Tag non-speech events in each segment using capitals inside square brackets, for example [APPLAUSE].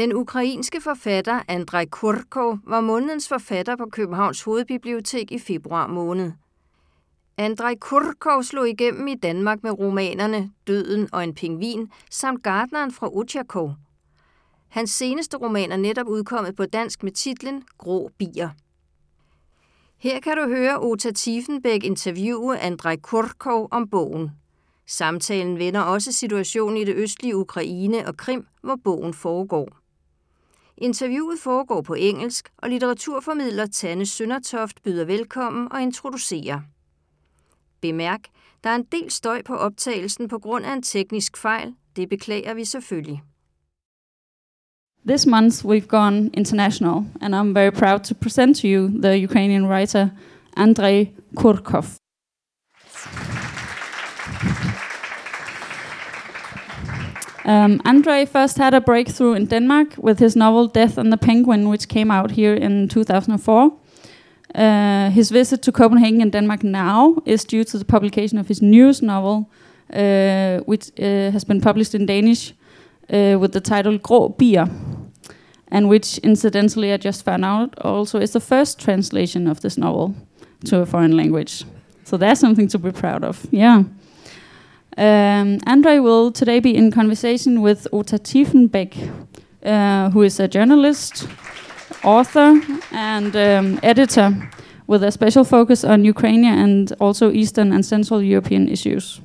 Den ukrainske forfatter Andrej Kurko var månedens forfatter på Københavns Hovedbibliotek i februar måned. Andrej Kurko slog igennem i Danmark med romanerne Døden og en pingvin samt Gartneren fra Otjakov. Hans seneste roman er netop udkommet på dansk med titlen Grå bier. Her kan du høre Ota Tiefenbæk interviewe Andrej Kurkov om bogen. Samtalen vender også situationen i det østlige Ukraine og Krim, hvor bogen foregår. Interviewet foregår på engelsk, og litteraturformidler Tanne Søndertoft byder velkommen og introducerer. Bemærk, der er en del støj på optagelsen på grund af en teknisk fejl. Det beklager vi selvfølgelig. This month we've gone international, and I'm very proud to present to you the Ukrainian writer Andrei Kurkov. Um, Andrei first had a breakthrough in Denmark with his novel Death and the Penguin, which came out here in 2004. Uh, his visit to Copenhagen and Denmark now is due to the publication of his newest novel, uh, which uh, has been published in Danish uh, with the title Grå Bier, and which, incidentally, I just found out also is the first translation of this novel to a foreign language. So that's something to be proud of. Yeah. Um, Andre will today be in conversation with Ota Tiefenböck, uh, who is a journalist, author, and um, editor with a special focus on Ukraine and also Eastern and Central European issues.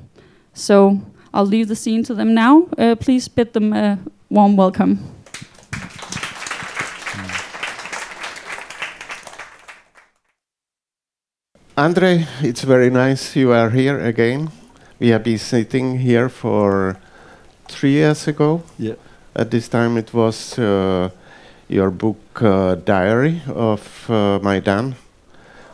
So I'll leave the scene to them now. Uh, please bid them a warm welcome. Andre, it's very nice you are here again. We have been sitting here for three years ago. Yeah. At this time, it was uh, your book uh, Diary of uh, Maidan.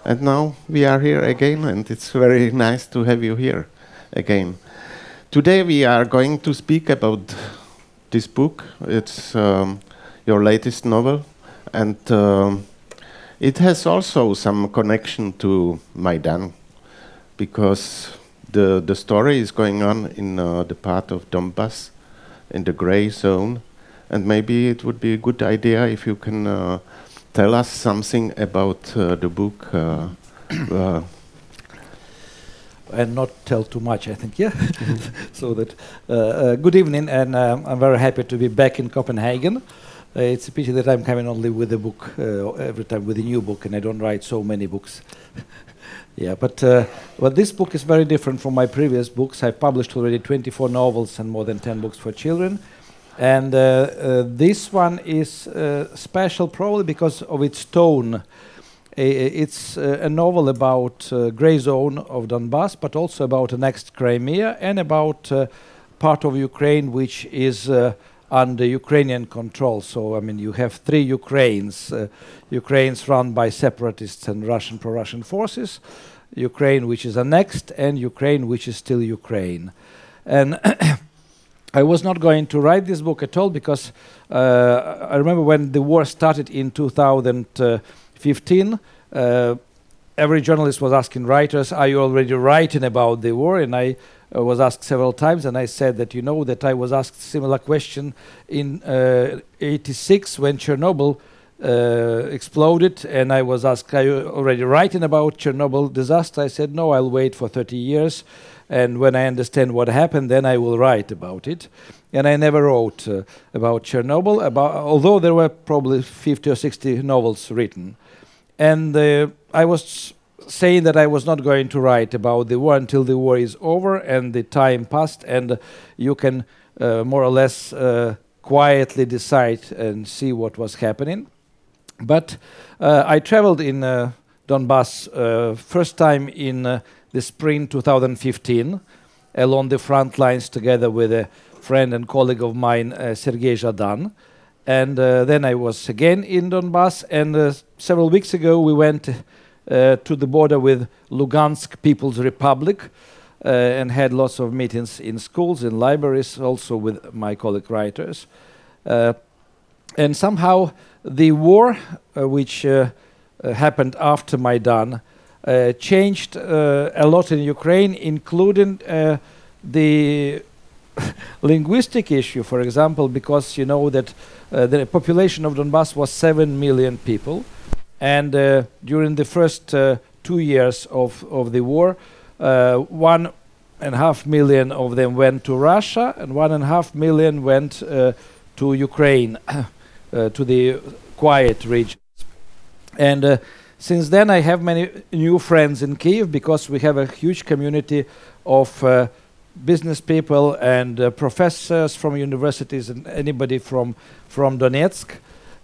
And now we are here again, and it's very nice to have you here again. Today, we are going to speak about this book. It's um, your latest novel, and um, it has also some connection to Maidan because the, the story is going on in uh, the part of Donbass, in the gray zone, and maybe it would be a good idea if you can uh, tell us something about uh, the book. uh, [CLEARS THROAT] uh, and not tell too much, I think. Yeah. [LAUGHS] so that uh, uh, good evening, and um, I'm very happy to be back in Copenhagen. Uh, it's a pity that I'm coming only with a book uh, every time with a new book, and I don't write so many books. [LAUGHS] yeah, but uh, well, this book is very different from my previous books. I published already 24 novels and more than 10 books for children. And uh, uh, this one is uh, special probably because of its tone. I- it's uh, a novel about uh, gray zone of Donbass, but also about the next Crimea and about part of Ukraine which is under Ukrainian control. So I mean, you have three Ukraines: uh, Ukraine's run by separatists and Russian pro-Russian forces, Ukraine which is annexed, and Ukraine which is still Ukraine. And [COUGHS] I was not going to write this book at all because uh, I remember when the war started in 2015. Uh, every journalist was asking writers, "Are you already writing about the war?" And I uh, was asked several times, and I said that you know that I was asked similar question in '86 when Chernobyl uh, exploded, and I was asked, "Are you already writing about Chernobyl disaster?" I said, "No, I'll wait for 30 years." and when I understand what happened, then I will write about it. And I never wrote uh, about Chernobyl, about, although there were probably 50 or 60 novels written. And uh, I was saying that I was not going to write about the war until the war is over and the time passed, and you can uh, more or less uh, quietly decide and see what was happening. But uh, I traveled in uh, Donbass uh, first time in the spring 2015 along the front lines together with a friend and colleague of mine, uh, Sergei Zhadan. And uh, then I was again in Donbass, and uh, several weeks ago we went uh, to the border with Lugansk People's Republic and had lots of meetings in schools, in libraries, also with my colleague writers. And somehow the war, uh, which uh, uh, happened after Maidan, changed a lot in Ukraine, including the [LAUGHS] linguistic issue, for example, because you know that uh, the population of Donbass was 7 million people. And uh, during the first uh, two years of, of the war, one and a half million of them went to Russia, and one and a half million went to Ukraine, [COUGHS] to the quiet regions. And since then, I have many new friends in Kiev because we have a huge community of business people and uh, professors from universities and anybody from from Donetsk.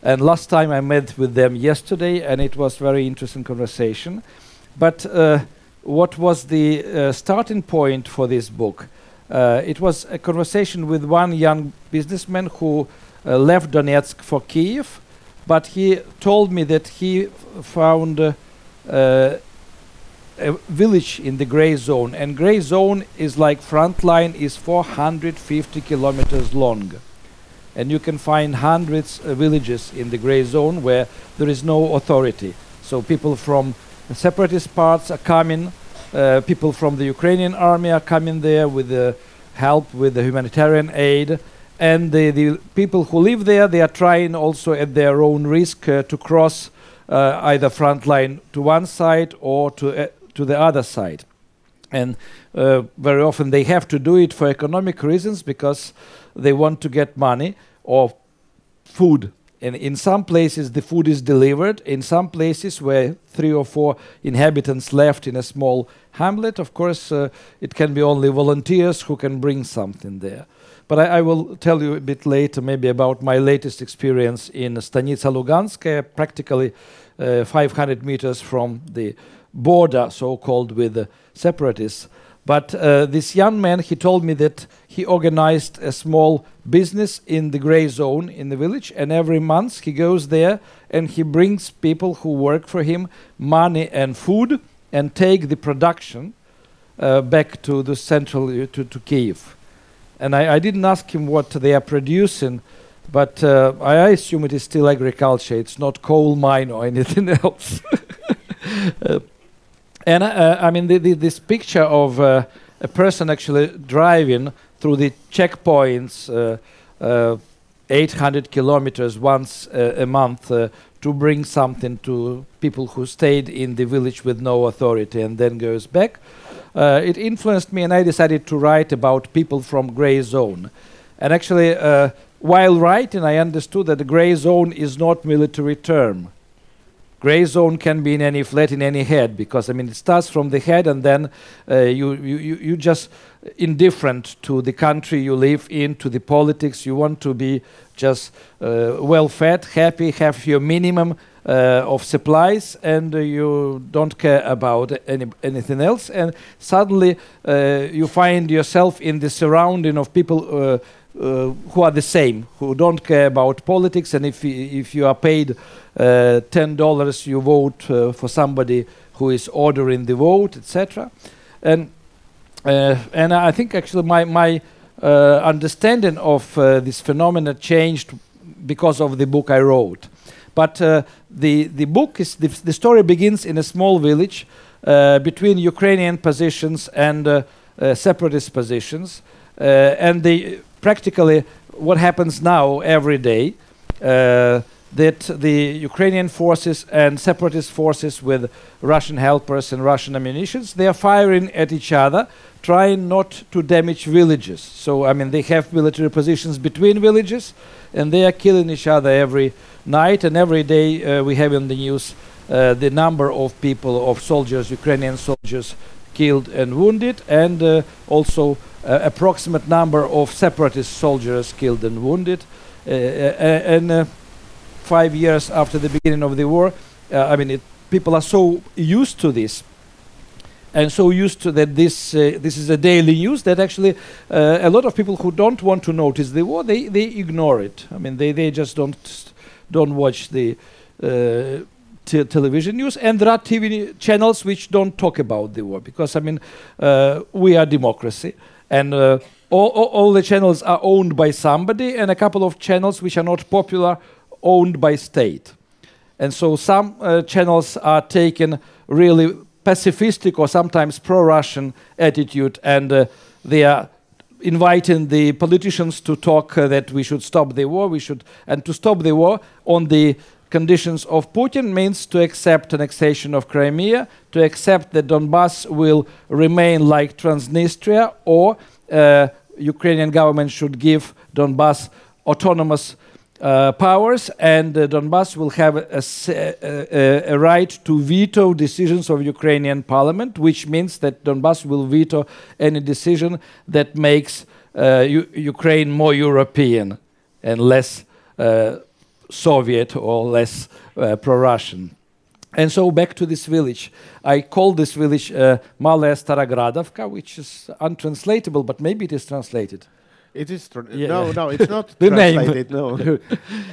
And last time I met with them yesterday, and it was very interesting conversation. But uh, what was the uh, starting point for this book? Uh, it was a conversation with one young businessman who uh, left Donetsk for Kiev, but he told me that he found uh, a village in the gray zone and gray zone is like front line is 450 kilometers long. And you can find hundreds of villages in the gray zone where there is no authority. So people from separatist parts are coming uh, people from the ukrainian army are coming there with the help with the humanitarian aid and the, the people who live there they are trying also at their own risk uh, to cross uh, either front line to one side or to uh, to the other side. And very often they have to do it for economic reasons because they want to get money or food. And in some places the food is delivered. In some places where three or four inhabitants left in a small hamlet, of course, uh, it can be only volunteers who can bring something there. But I, I, will tell you a bit later, maybe about my latest experience in Stanitsa Luganskaya, practically uh, 500 meters from the border, so-called, with the separatists. But uh, this young man, he told me that he organized a small business in the gray zone in the village, and every month he goes there and he brings people who work for him money and food and take the production uh, back to the central uh, to, to Kiev. And I, I, didn't ask him what they are producing, but uh, I assume it is still agriculture. It's not coal mine or [LAUGHS] anything else. Uh, and uh, I mean, the, the, this picture of uh, a person actually driving through the checkpoints, uh, uh 800 kilometers once a month to bring something to people who stayed in the village with no authority and then goes back. It influenced me, and I decided to write about people from gray zone. And actually, while writing, I understood that the gray zone is not military term gray zone can be in any flat in any head because I mean it starts from the head and then uh, you, you you just indifferent to the country you live in to the politics you want to be just uh, well fed happy have your minimum uh, of supplies and uh, you don't care about any, anything else and suddenly uh, you find yourself in the surrounding of people uh, uh, who are the same, who don't care about politics, and if if you are paid uh, ten dollars, you vote uh, for somebody who is ordering the vote, etc. And and I think actually my my understanding of this phenomena changed because of the book I wrote. But uh, the the book is the, the, story begins in a small village uh, between Ukrainian positions and uh, separatist positions, and the practically what happens now every day uh, that the Ukrainian forces and separatist forces with Russian helpers and Russian ammunitions, they are firing at each other, trying not to damage villages. So, I mean, they have military positions between villages, and they are killing each other every night, and every day uh, we have in the news uh, the number of people, of soldiers, Ukrainian soldiers, killed and wounded, and uh, also approximate number of separatist soldiers killed and wounded. And five years after the beginning of the war, I mean, it, people are so used to this and so used to that this uh, this is a daily news that actually uh, a lot of people who don't want to notice the war they they ignore it i mean they they just don't don't watch the uh, television news, and there are TV channels which don't talk about the war because I mean uh, we are democracy, and uh, all, all, all, the channels are owned by somebody, and a couple of channels which are not popular owned by state, and so some uh, channels are taken really pacifistic or sometimes pro-Russian attitude, and uh, they are inviting the politicians to talk uh, that we should stop the war, we should, and to stop the war on the conditions of Putin means to accept annexation of Crimea, to accept that Donbass will remain like Transnistria, or uh, Ukrainian government should give Donbass autonomous uh, powers, and uh, Donbass will have a, a, a, right to veto decisions of Ukrainian parliament, which means that Donbass will veto any decision that makes uh, Ukraine more European and less uh, Soviet or less uh, pro-Russian. And so back to this village. I call this village uh, Malaya Starogradovka, which is untranslatable, but maybe it is translated. It is yeah. no, no. It's [LAUGHS] not the translated. Name. No. [LAUGHS]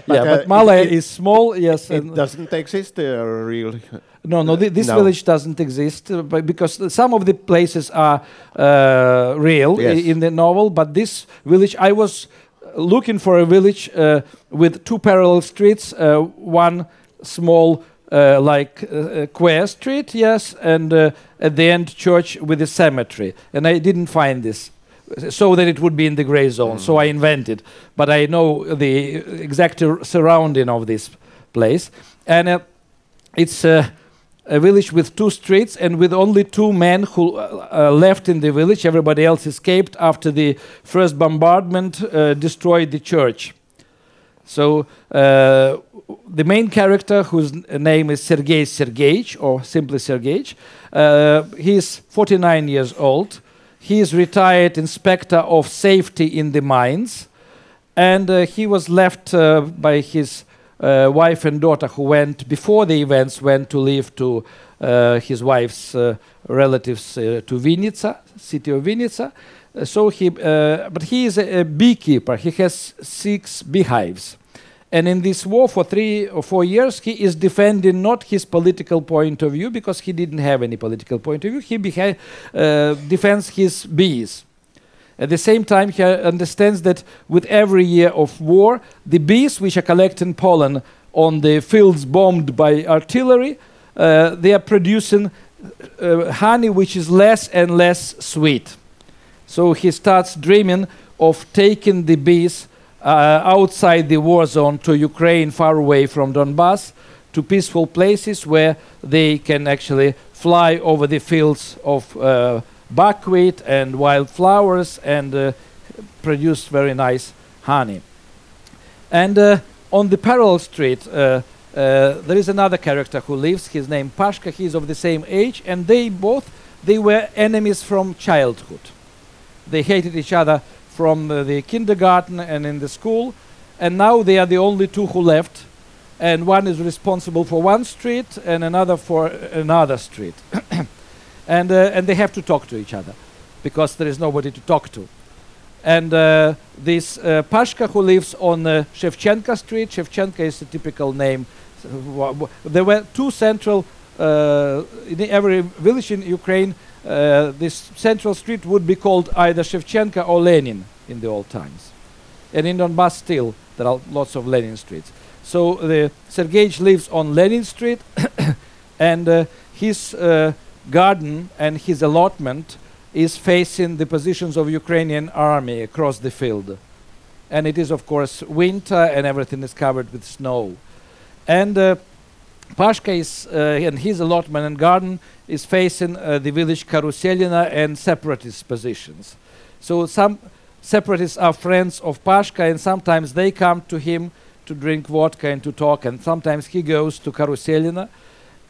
but, yeah, uh, but Malaya is small. Yes, it doesn't exist there really. No, no. Th this no. village doesn't exist uh, because some of the places are uh, real yes. in the novel, but this village, I was looking for a village uh, with two parallel streets, uh, one small uh, like uh, Quay Street, yes, and uh, at the end church with a cemetery. And I didn't find this, so that it would be in the gray zone. Mm. So I invented, but I know the exact surrounding of this place, and uh, it's a village with two streets and with only two men who uh, uh, left in the village. Everybody else escaped after the first bombardment uh, destroyed the church. So uh, the main character, whose name is Sergei Sergeevich, or simply Sergeevich, uh, he's 49 years old. He is retired inspector of safety in the mines, and uh, he was left by his uh, wife and daughter who went before the events went to live to uh, his wife's uh, relatives uh, to Vinnytsia, city of. Uh, so he, uh, but he is a, a, beekeeper. He has six beehives, and in this war for three or four years, he is defending not his political point of view because he didn't have any political point of view. He defends his bees. At the same time, he understands that with every year of war, the bees which are collecting pollen on the fields bombed by artillery, uh, they are producing uh, honey which is less and less sweet. So he starts dreaming of taking the bees uh, outside the war zone to Ukraine, far away from Donbass, to peaceful places where they can actually fly over the fields of uh, buckwheat and wildflowers and uh, produced very nice honey. And uh, on the parallel street, uh, uh, there is another character who lives. His name Pashka. He's of the same age, and they both they were enemies from childhood. They hated each other from uh, the kindergarten and in the school, and now they are the only two who left. And one is responsible for one street, and another for another street. [COUGHS] and uh, and they have to talk to each other because there is nobody to talk to. And uh, this uh, Pashka who lives on uh, Shevchenka Street, Shevchenka is a typical name. There were two central, uh, in every village in Ukraine, uh, this central street would be called either Shevchenka or Lenin in the old times. And in Donbass still, there are lots of Lenin streets. So the Sergej lives on Lenin Street, [COUGHS] and uh, his garden and his allotment is facing the positions of Ukrainian army across the field. And it is, of course, winter and everything is covered with snow. And uh, Pashka is, uh, and his allotment and garden is facing uh, the village Karuselina and separatist positions. So some separatists are friends of Pashka and sometimes they come to him to drink vodka and to talk and sometimes he goes to Karuselina.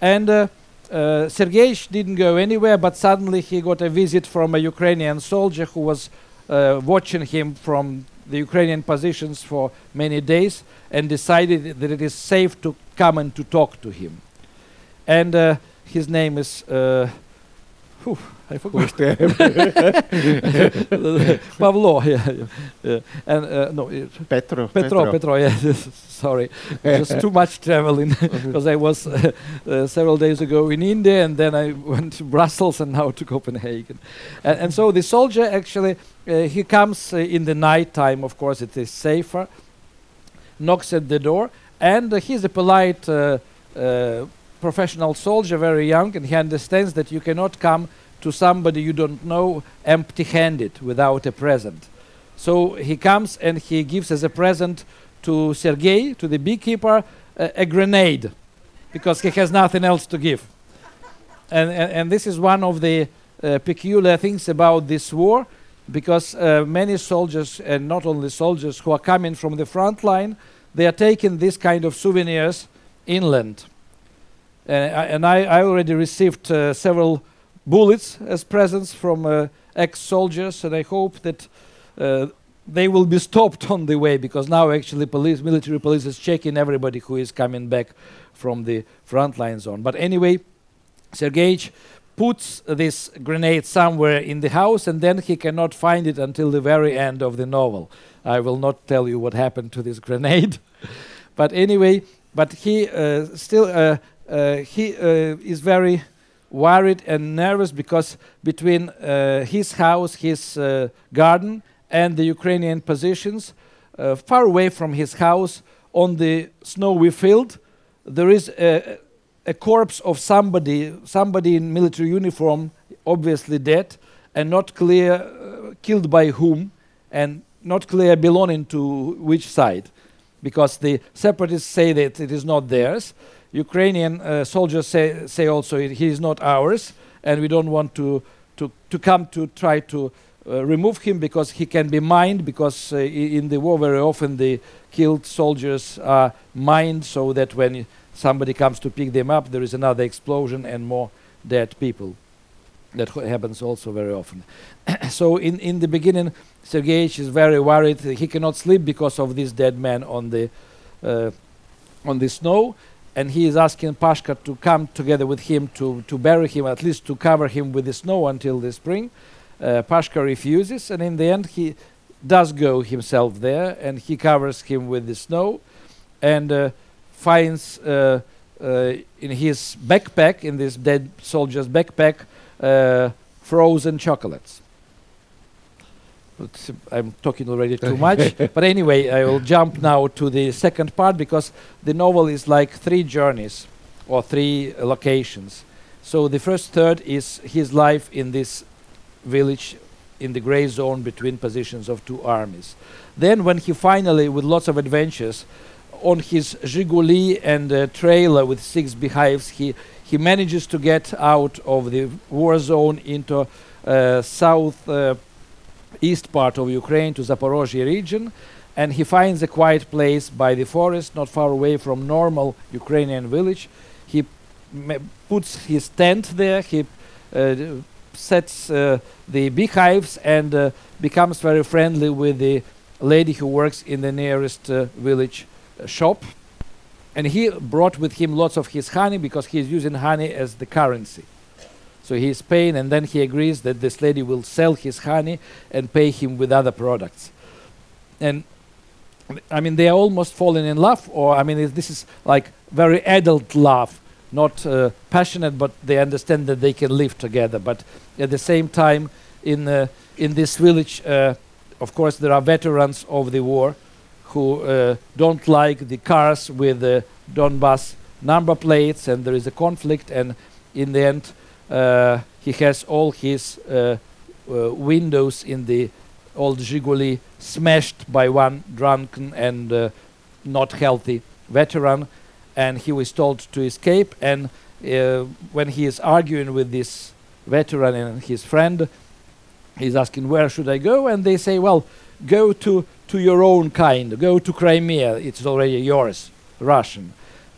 And uh, uh, didn't go anywhere, but suddenly he got a visit from a Ukrainian soldier who was uh, watching him from the Ukrainian positions for many days and decided that it is safe to come and to talk to him. And uh, his name is uh, Whew, I forgot. Pavlo, yeah, yeah, and uh, no, Petro, Petro, Petro, Petro yeah. [LAUGHS] Sorry, just too much traveling [LAUGHS] because I was uh, uh, several days ago in India and then I went to Brussels and now to Copenhagen, and, and so the soldier actually uh, he comes in the night time. Of course, it is safer. Knocks at the door, and he's a polite professional soldier, very young, and he understands that you cannot come to somebody you don't know empty handed without a present. So he comes and he gives as a present to Sergei, to the beekeeper, a, a grenade because he has nothing else to give. And, and, and this is one of the uh, peculiar things about this war because uh, many soldiers, and not only soldiers who are coming from the front line, they are taking this kind of souvenirs inland. Uh, and I, I, already received uh, several bullets as presents from uh, ex-soldiers, and I hope that uh, they will be stopped [LAUGHS] on the way because now actually police, military police is checking everybody who is coming back from the front line zone. But anyway, Sergei puts this grenade somewhere in the house and then he cannot find it until the very end of the novel. I will not tell you what happened to this [LAUGHS] grenade. but anyway, but he uh, still uh, uh, he uh, is very worried and nervous because between uh, his house, his uh, garden, and the Ukrainian positions, far away from his house on the snowy field, there is a, a corpse of somebody, somebody in military uniform, obviously dead, and not clear uh, killed by whom, and not clear belonging to which side, because the separatists say that it is not theirs. Ukrainian uh, soldiers say, say also he is not ours, and we don't want to, to, to come to try to uh, remove him because he can be mined, because uh, in the war very often the killed soldiers are mined so that when somebody comes to pick them up, there is another explosion and more dead people. That happens also very often. [CLEARS THROAT] so in, in the beginning, Sergei is very worried. He cannot sleep because of this dead man on the uh, on the snow, and he is asking Pashka to come together with him to to bury him, at least to cover him with the snow until the spring. Uh, Pashka refuses, and in the end, he does go himself there, and he covers him with the snow, and. Uh, finds uh, uh, in his backpack, in this dead soldier's backpack, uh, frozen chocolates. But I'm talking already too [LAUGHS] much. but anyway, I will [LAUGHS] jump now to the second part because the novel is like three journeys or three locations. So the first third is his life in this village in the gray zone between positions of two armies. Then, when he finally, with lots of adventures, on his Zhiguli and a trailer with six beehives, he, he manages to get out of the war zone into uh, south uh, east part of Ukraine to Zaporozhye region and he finds a quiet place by the forest not far away from normal Ukrainian village. He puts his tent there, he uh, sets uh, the beehives and uh, becomes very friendly with the lady who works in the nearest uh, village shop and he brought with him lots of his honey because he is using honey as the currency. So he is paying, and then he agrees that this lady will sell his honey and pay him with other products. And I mean, they are almost falling in love, or I mean, this is like very adult love, not uh, passionate, but they understand that they can live together. But at the same time, in uh, in this village, uh, of course, there are veterans of the war who uh, don't like the cars with the Donbas number plates, and there is a conflict. And in the end, he has all his uh, uh windows in the old Zhiguli smashed by one drunken and uh, not healthy veteran, and he was told to escape. And uh, when he is arguing with this veteran and his friend, he's asking, "Where should I go?" And they say, "Well." go to, to your own kind, go to Crimea, it's already yours, Russian.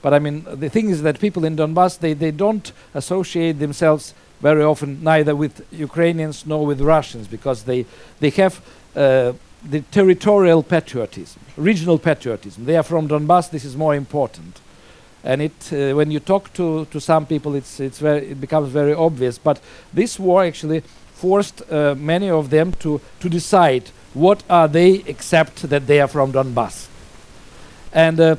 But I mean, the thing is that people in Donbass, they, they don't associate themselves very often neither with Ukrainians nor with Russians because they, they have uh, the territorial patriotism, regional patriotism. They are from Donbass, this is more important. And it, uh, when you talk to, to some people, it's, it's very, it becomes very obvious. But this war actually forced uh, many of them to, to decide what are they except that they are from Donbass? And uh,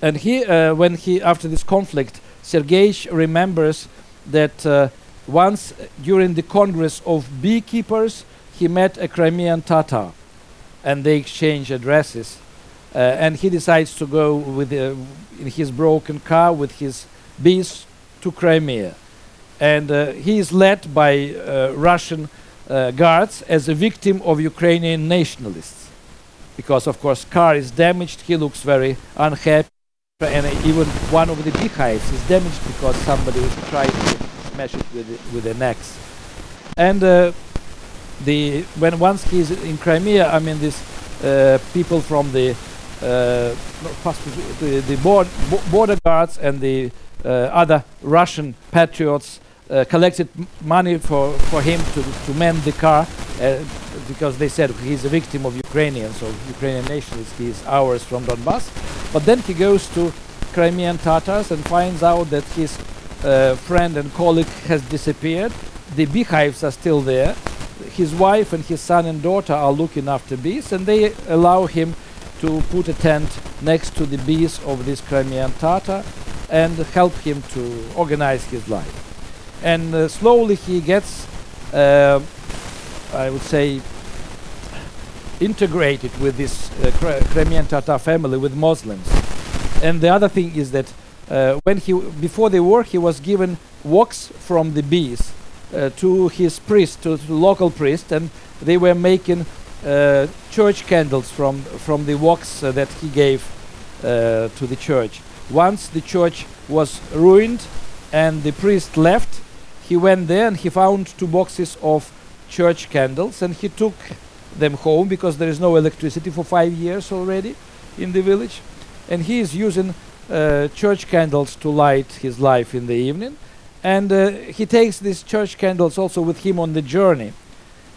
and he uh, when he after this conflict, Sergei remembers that uh, once during the Congress of Beekeepers he met a Crimean Tatar, and they exchange addresses. Uh, and he decides to go with uh, in his broken car with his bees to Crimea. and uh, he is led by uh, Russian guards as a victim of Ukrainian nationalists. Because, of course, car is damaged, he looks very unhappy, and even one of the beehives is damaged because somebody tried to smash it with, with an axe. And uh, the when once he's in Crimea, I mean, these uh, people from the uh, the board, border guards and the uh, other Russian patriots uh, collected money for, for him to, to mend the car uh, because they said he's a victim of Ukrainians so Ukrainian nationalists, he's ours from Donbass. But then he goes to Crimean Tatars and finds out that his uh, friend and colleague has disappeared. The beehives are still there. His wife and his son and daughter are looking after bees and they allow him to put a tent next to the bees of this Crimean Tatar and help him to organize his life. And uh, slowly he gets, uh, I would say, integrated with this uh, Crimean Tatar family, with Muslims. And the other thing is that uh, when he, before the war, he was given wax from the bees uh, to his priest, to the local priest, and they were making uh, church candles from from the wax uh, that he gave uh, to the church. Once the church was ruined and the priest left, he went there and he found two boxes of church candles and he took them home because there is no electricity for five years already in the village. And he is using uh, church candles to light his life in the evening. And uh, he takes these church candles also with him on the journey.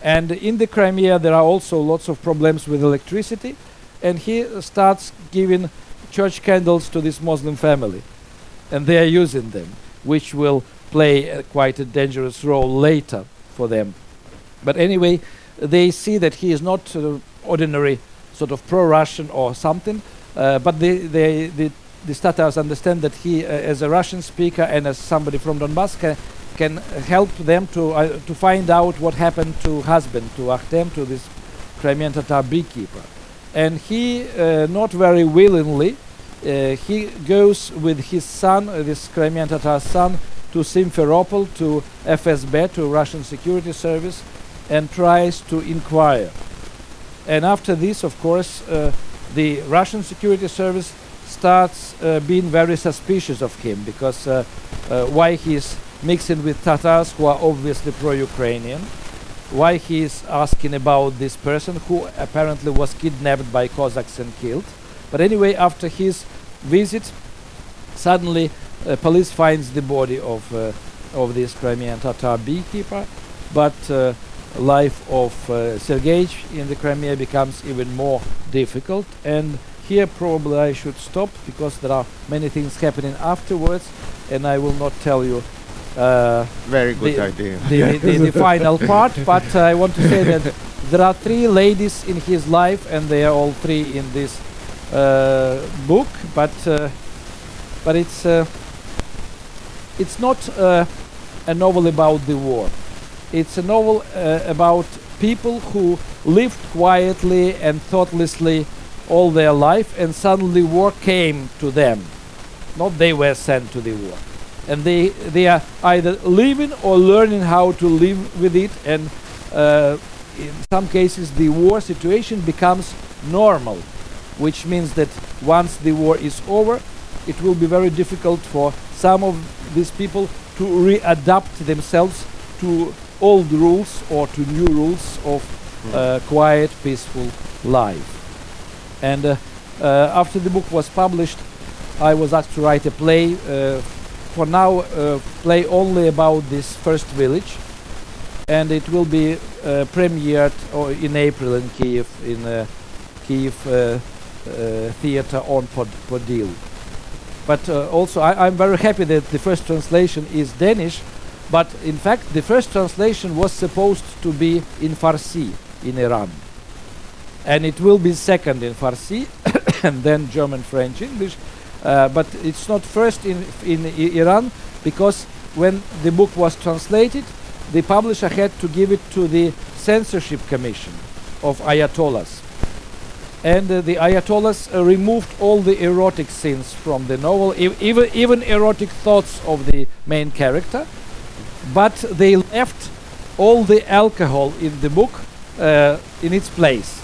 And in the Crimea, there are also lots of problems with electricity. And he starts giving church candles to this Muslim family. And they are using them, which will play a quite a dangerous role later for them. But anyway, they see that he is not uh, ordinary sort of pro-Russian or something, uh, but they, they, the, the Tatars understand that he, uh, as a Russian speaker and as somebody from Donbass, can, can help them to uh, to find out what happened to husband to Artem to this Crimean Tatar beekeeper, and he uh, not very willingly uh, he goes with his son, this Crimean Tatar son, to Simferopol to FSB to Russian Security Service, and tries to inquire. And after this, of course, uh, the Russian Security Service starts uh, being very suspicious of him because why he's mixing with Tatars who are obviously pro-Ukrainian. Why he is asking about this person who apparently was kidnapped by Cossacks and killed. But anyway, after his visit, suddenly uh, police finds the body of uh, of this Crimean Tatar beekeeper, but uh, life of uh, Sergei in the Crimea becomes even more difficult. And here probably I should stop because there are many things happening afterwards, and I will not tell you uh, Very good the, idea. The, the, the [LAUGHS] final part, but I want to say that there are three ladies in his life, and they are all three in this uh, book. But uh, but it's uh, it's not uh, a novel about the war. It's a novel about people who lived quietly and thoughtlessly all their life, and suddenly war came to them. Not they were sent to the war and they they are either living or learning how to live with it and uh, in some cases the war situation becomes normal which means that once the war is over it will be very difficult for some of these people to readapt themselves to old rules or to new rules of uh, quiet peaceful life and uh, uh, after the book was published I was asked to write a play uh, for now uh, play only about this first village and it will be premiered in April in Kiev in Kiev theater on Pod Podil. But also I, am very happy that the first translation is Danish, but in fact the first translation was supposed to be in Farsi in Iran. And it will be second in Farsi [COUGHS] and then German, French, English uh, but it's not first in, in Iran because when the book was translated, the publisher had to give it to the censorship commission of Ayatollahs. And uh, the Ayatollahs uh, removed all the erotic scenes from the novel, even, even erotic thoughts of the main character. But they left all the alcohol in the book uh, in its place.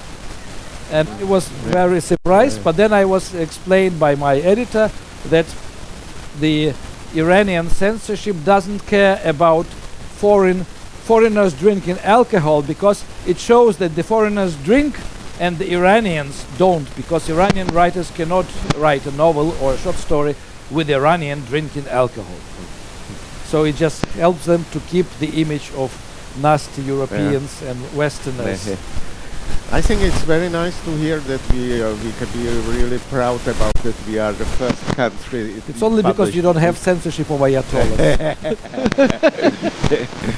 And I was very surprised, but then I was explained by my editor that the Iranian censorship doesn't care about foreign foreigners drinking alcohol because it shows that the foreigners drink and the Iranians don't because Iranian writers cannot write a novel or a short story with Iranian drinking alcohol. So it just helps them to keep the image of nasty Europeans and Westerners. I think it's very nice to hear that we uh, we can be really proud about that we are the first country. It's only because you don't have censorship of Ayatollahs.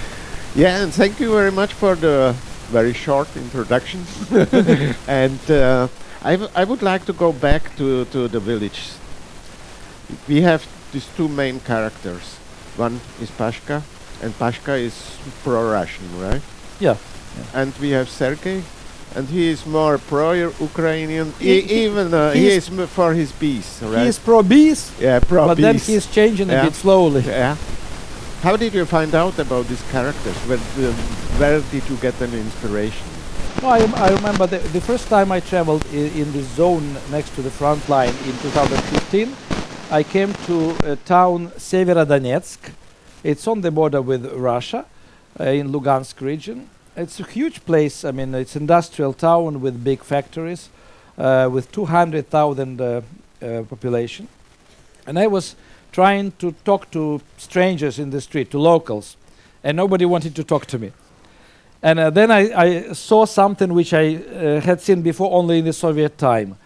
[LAUGHS] Yeah, and thank you very much for the very short introduction. [LAUGHS] and uh, I, I would like to go back to, to the village. We have these two main characters. One is Pashka, and Pashka is pro-Russian, right? yeah. And we have Sergei, and he is more pro-Ukrainian. He- E- even uh, he he's- is m- for his peace, right? He is pro-peace. yeah, pro but then he is changing Yeah. a bit slowly. Yeah. How did you find out about these characters? Where, uh, where did you get an inspiration? No, I, I remember the, the first time I traveled in, in the zone next to the front line in 2015. I came to a town Severodonetsk. It's on the border with Russia, uh, in Lugansk region. It's a huge place. I mean, it's an industrial town with big factories, uh, with 200,000 uh, uh, population. And I was trying to talk to strangers in the street, to locals, and nobody wanted to talk to me. And uh, then I, I saw something which I uh, had seen before only in the Soviet time.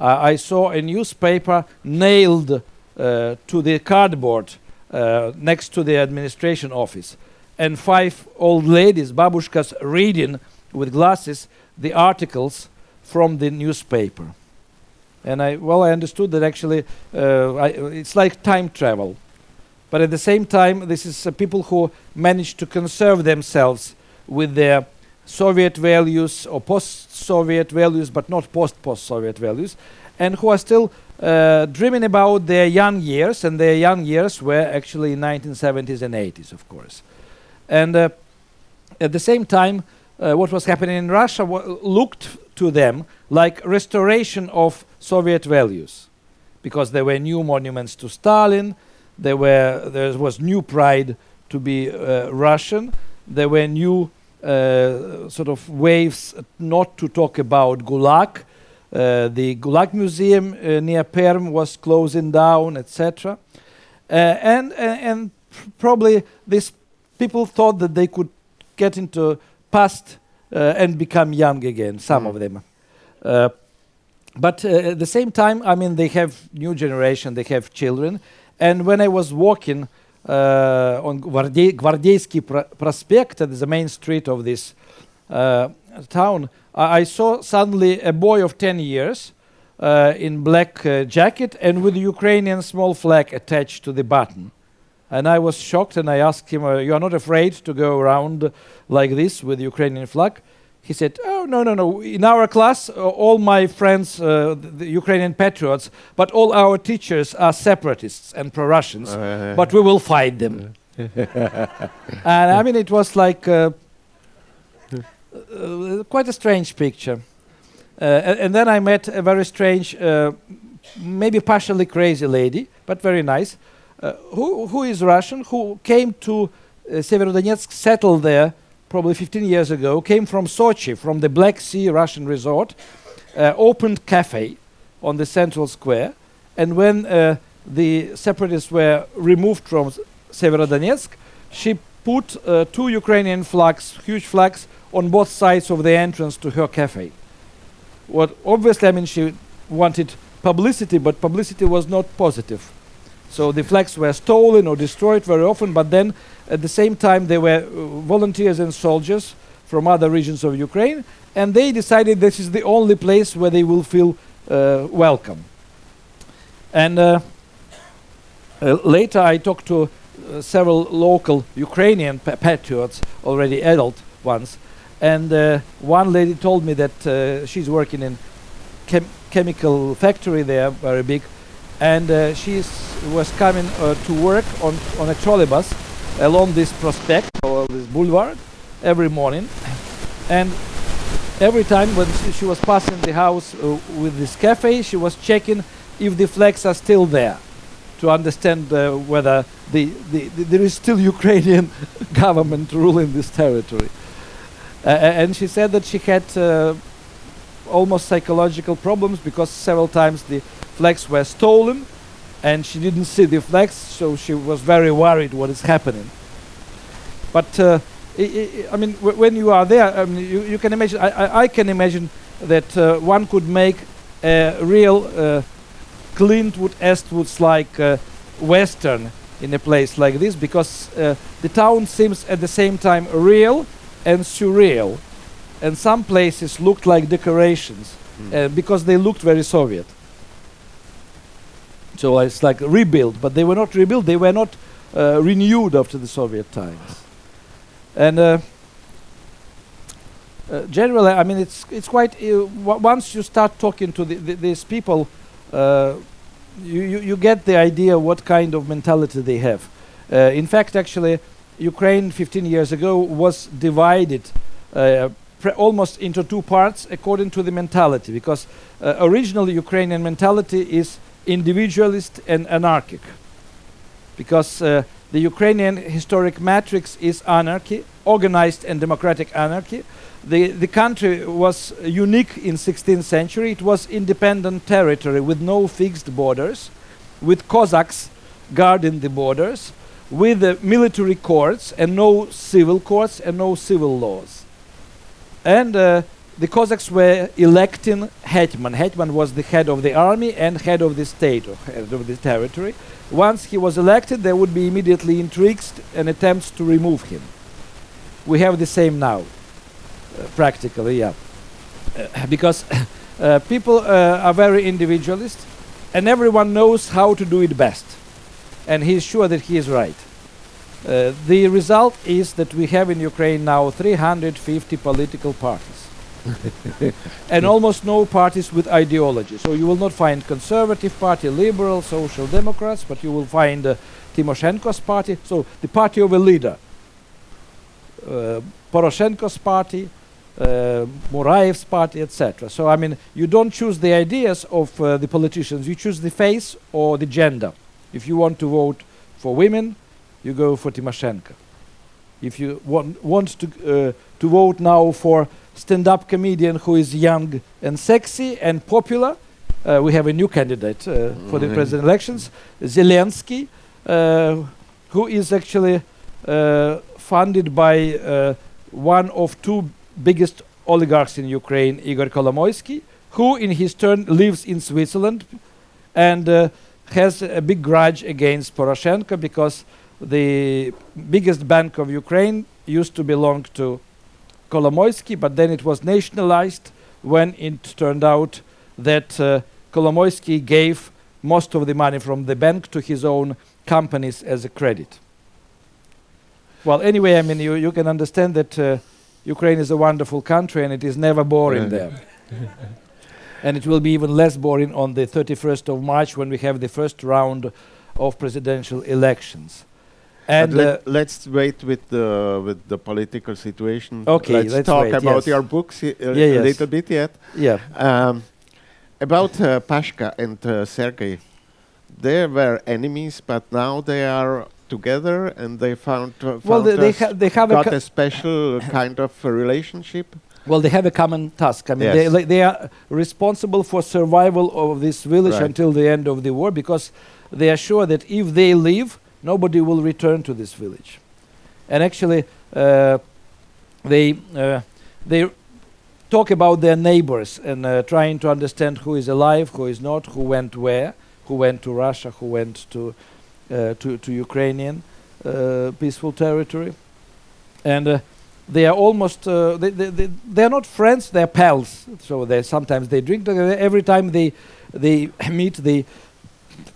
I saw a newspaper nailed to the cardboard uh, next to the administration office, and five old ladies, babushkas, reading with glasses the articles from the newspaper. And I, well, I understood that actually uh, I, it's like time travel. But at the same time, this is uh, people who manage to conserve themselves with their Soviet values or post-Soviet values, but not post-post-Soviet values, and who are still uh, dreaming about their young years, and their young years were actually in 1970s and 80s, of course. And uh, at the same time, uh, what was happening in Russia looked to them like restoration of Soviet values, because there were new monuments to Stalin, there were there was new pride to be uh, Russian, there were new uh, sort of waves not to talk about Gulag. Uh, the Gulag Museum uh, near Perm was closing down, etc. Uh, and, and and probably these people thought that they could get into past uh, and become young again. Some Mm. of them. Uh, but uh, at the same time, I mean, they have new generation, they have children. And when I was walking uh, on Gvardey- Gvardeyski Pro- Prospect, the main street of this uh, town, I I saw suddenly a boy of 10 years uh, in black uh, jacket and with Ukrainian small flag attached to the button. And I was shocked and I asked him, uh, You are not afraid to go around like this with Ukrainian flag? He said, Oh, no, no, no. In our class, uh, all my friends, uh, the, Ukrainian patriots, but all our teachers are separatists and pro Russians, Uh, but we will fight them. [LAUGHS] and I mean, it was like uh, quite a strange picture. Uh, and then I met a very strange, uh, maybe partially crazy lady, but very nice, uh, who, who is Russian, who came to uh, Severodonetsk, settled there probably 15 years ago, came from Sochi, from the Black Sea Russian resort, uh, opened cafe on the central square, and when the separatists were removed from Severodonetsk, she put two Ukrainian flags, huge flags, on both sides of the entrance to her cafe. What obviously, I mean, she wanted publicity, but publicity was not positive. So the flags were stolen or destroyed very often, but then at the same time, there were uh, volunteers and soldiers from other regions of Ukraine, and they decided this is the only place where they will feel uh, welcome. And uh, uh, later, I talked to uh, several local Ukrainian pa- patriots, already adult ones, and uh, one lady told me that uh, she's working in chem- chemical factory there, very big, and uh, she was coming uh, to work on, on a trolley bus, along this prospect or this boulevard every morning, and every time when she- she was passing the house uh, with this cafe, she was checking if the flags are still there to understand uh, whether the, the, the, there is still Ukrainian [LAUGHS] government ruling this territory. And she said that she had uh, almost psychological problems because several times the flags were stolen and she didn't see the flags, so she was very worried what is happening. But uh, I, I, I mean, when you are there, I mean, you, you can imagine. I, I, can imagine that uh, one could make a real uh, Clint Wood Eastwood's like uh, western in a place like this, because uh, the town seems at the same time real and surreal, and some places looked like decorations uh, because they looked very Soviet. So it's like rebuilt, but they were not rebuilt. They were not uh, renewed after the Soviet times. And uh, uh, generally, I mean, it's it's quite. Uh, w- once you start talking to the, the, these people, uh, you, you you get the idea what kind of mentality they have. Uh, in fact, actually, Ukraine 15 years ago was divided uh, almost into two parts according to the mentality, because uh, originally Ukrainian mentality is individualist and anarchic, because uh, the Ukrainian historic matrix is anarchy, organized and democratic anarchy. The, the country was unique in 16th century. It was independent territory with no fixed borders, with Cossacks guarding the borders, with uh, military courts and no civil courts and no civil laws. And uh, the Cossacks were electing hetman. Hetman was the head of the army and head of the state or head of the territory. Once he was elected, there would be immediately intrigues and attempts to remove him. We have the same now, uh, practically, yeah. Uh, because uh, people uh, are very individualist, and everyone knows how to do it best, and he is sure that he is right. Uh, the result is that we have in Ukraine now 350 political parties. [LAUGHS] and almost no parties with ideology. So you will not find conservative party, liberal, social democrats, but you will find uh, Timoshenko's party, so the party of a leader. Uh, Poroshenko's party, uh, Muraev's party, etc. So I mean, you don't choose the ideas of uh, the politicians; you choose the face or the gender. If you want to vote for women, you go for Timoshenko. If you want want to uh, to vote now for stand-up comedian who is young and sexy and popular, uh, we have a new candidate uh, for the Mhm. president elections, Zelensky, uh, who is actually uh, funded by uh, one of two biggest oligarchs in Ukraine, Igor Kolomoisky, who in his turn lives in Switzerland and uh, has a big grudge against Poroshenko because the biggest bank of Ukraine used to belong to Kolomoisky, but then it was nationalized when it turned out that uh, Kolomoisky gave most of the money from the bank to his own companies as a credit. Well, anyway, I mean, you, you can understand that uh, Ukraine is a wonderful country and it is never boring Yeah. there. [LAUGHS] and it will be even less boring on the 31st of March when we have the first round of presidential elections. And uh, let, let's wait with the with the political situation. Okay, let's, let's talk wait, about yes. your books a Yeah, yes. little bit yet. yeah, Um, about uh, Pashka and uh, Sergei, they were enemies, but now they are together and they found, uh, well, found they, they, ha- they have a got co- a special kind of uh, relationship. Well, they have a common task. I mean, Yes. they, like, they are responsible for survival of this village Right. until the end of the war because they are sure that if they leave, nobody will return to this village. And actually, uh, they uh, they talk about their neighbors and uh, trying to understand who is alive, who is not, who went where, who went to Russia, who went to uh, to, to Ukrainian uh, peaceful territory, and. They are almost uh, they, they, they, they are not friends they're pals. So they sometimes they drink together. Every time they they [COUGHS] meet they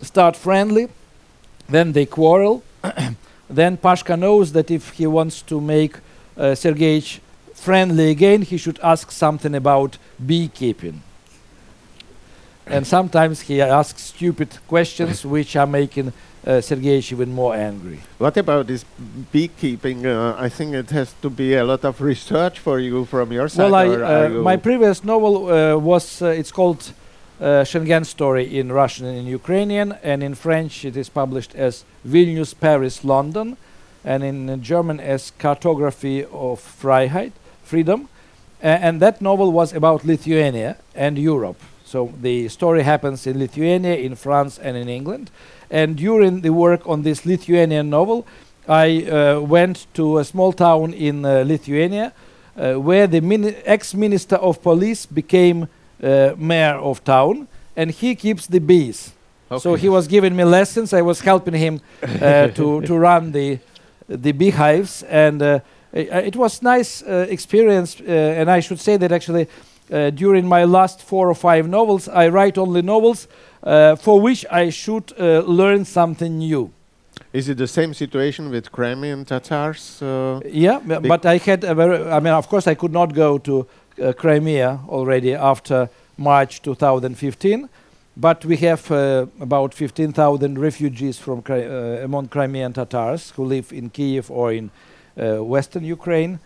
start friendly. Then they quarrel. [COUGHS] Then pashka knows that if he wants to make uh, friendly again he should ask something about beekeeping. And sometimes he asks stupid questions which are making uh, Sergei even more angry. What about this beekeeping? Uh, I think it has to be a lot of research for you from your side. Well, I, uh, my previous novel uh, was uh, it's called uh, Schengen Story in Russian and in Ukrainian, and in French it is published as Vilnius, Paris, London, and in German as Cartography of Freiheit, Freedom. And that novel was about Lithuania and Europe. So the story happens in Lithuania, in France, and in England. And during the work on this Lithuanian novel, I uh, went to a small town in uh, Lithuania uh, where the mini- ex-minister of police became uh, mayor of town, and he keeps the bees. So he was giving me lessons. I was helping him uh, to [LAUGHS] to run the the beehives, and uh, i- it was nice uh, experience. Uh, and I should say that actually, uh, during my last four or five novels, I write only novels uh, for which I should uh, learn something new. Is it the same situation with Crimean Tatars? Uh, Yeah, but I had a very. I mean, of course, I could not go to uh, Crimea already after March 2015, but we have uh, about 15,000 refugees from Cri- uh, among Crimean Tatars who live in Kiev or in uh, Western Ukraine,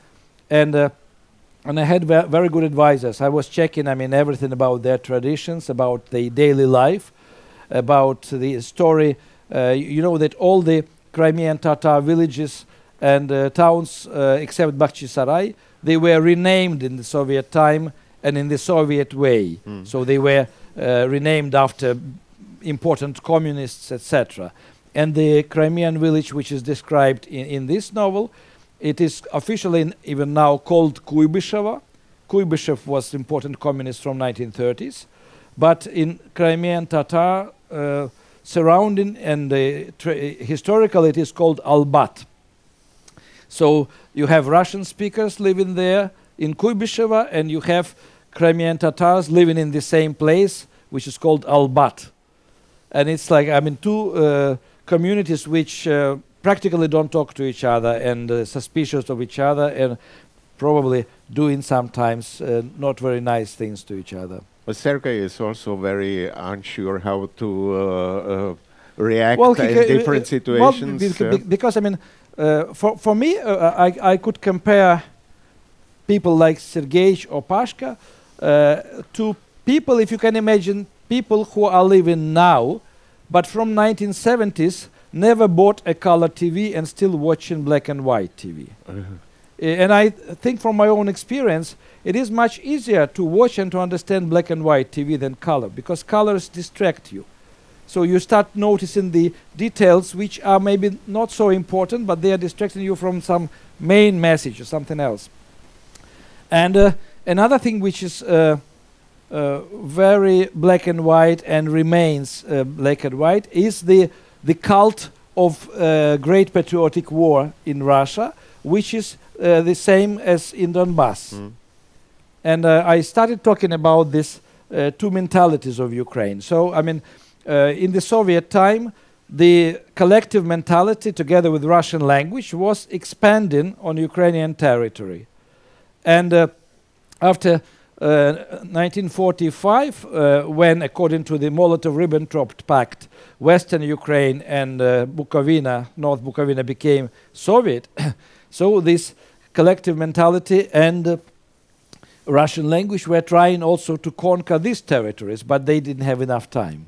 and. And I had very good advisors. I was checking, I mean, everything about their traditions, about the daily life, about the story. Uh, you know that all the Crimean Tatar villages and uh, towns, uh, except Bakhchisarai, they were renamed in the Soviet time and in the Soviet way. Mm. So they were uh, renamed after important communists, etc. And the Crimean village, which is described in, in this novel, it is officially even now called Kuybyshevo. Kuybyshev was important communist from 1930s, but in Crimean Tatar uh, surrounding and uh, tra- historical it is called Albat. So you have Russian speakers living there in Kuybyshevo, and you have Crimean Tatars living in the same place, which is called Albat. And it's like, I mean, two uh, communities which uh, practically don't talk to each other and uh, suspicious of each other and probably doing sometimes uh, not very nice things to each other. but Sergei is also very unsure how to uh, uh, react he in different uh, well, situations. bec- uh, because I mean, uh, for for me, uh, I I could compare people like Sergei or Pashka uh, to people, if you can imagine, people who are living now, but from 1970s never bought a color TV and still watching black and white TV. uh, Uh, and I th- think from my own experience, it is much easier to watch and to understand black and white TV than color because colors distract you. So you start noticing the details which are maybe not so important, but they are distracting you from some main message or something else. And uh, another thing which is uh, uh, very black and white and remains uh, black and white is the the cult of uh, Great Patriotic War in Russia, which is uh, the same as in Donbass. mm. And uh, I started talking about these uh, two mentalities of Ukraine. So, I mean, uh, in the Soviet time, the collective mentality, together with Russian language, was expanding on Ukrainian territory. And uh, after 1945, uh, when, according to the Molotov-Ribbentrop Pact, Western Ukraine and uh, Bukovina, North Bukovina, became Soviet, [COUGHS] so this collective mentality and uh, Russian language were trying also to conquer these territories, but they didn't have enough time.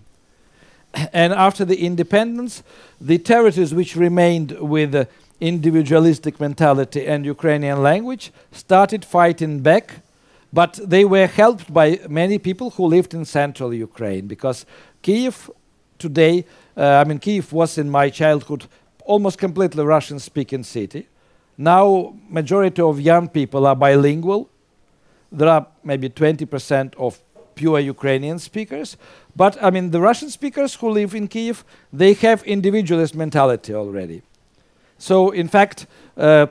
[COUGHS] and after the independence, the territories which remained with uh, individualistic mentality and Ukrainian language started fighting back, but they were helped by many people who lived in central Ukraine because Kiev today, uh, I mean, Kiev was in my childhood almost completely Russian speaking city. Now, majority of young people are bilingual. There are maybe 20% of pure Ukrainian speakers. But I mean, the Russian speakers who live in Kiev, they have individualist mentality already. So, in fact, uh,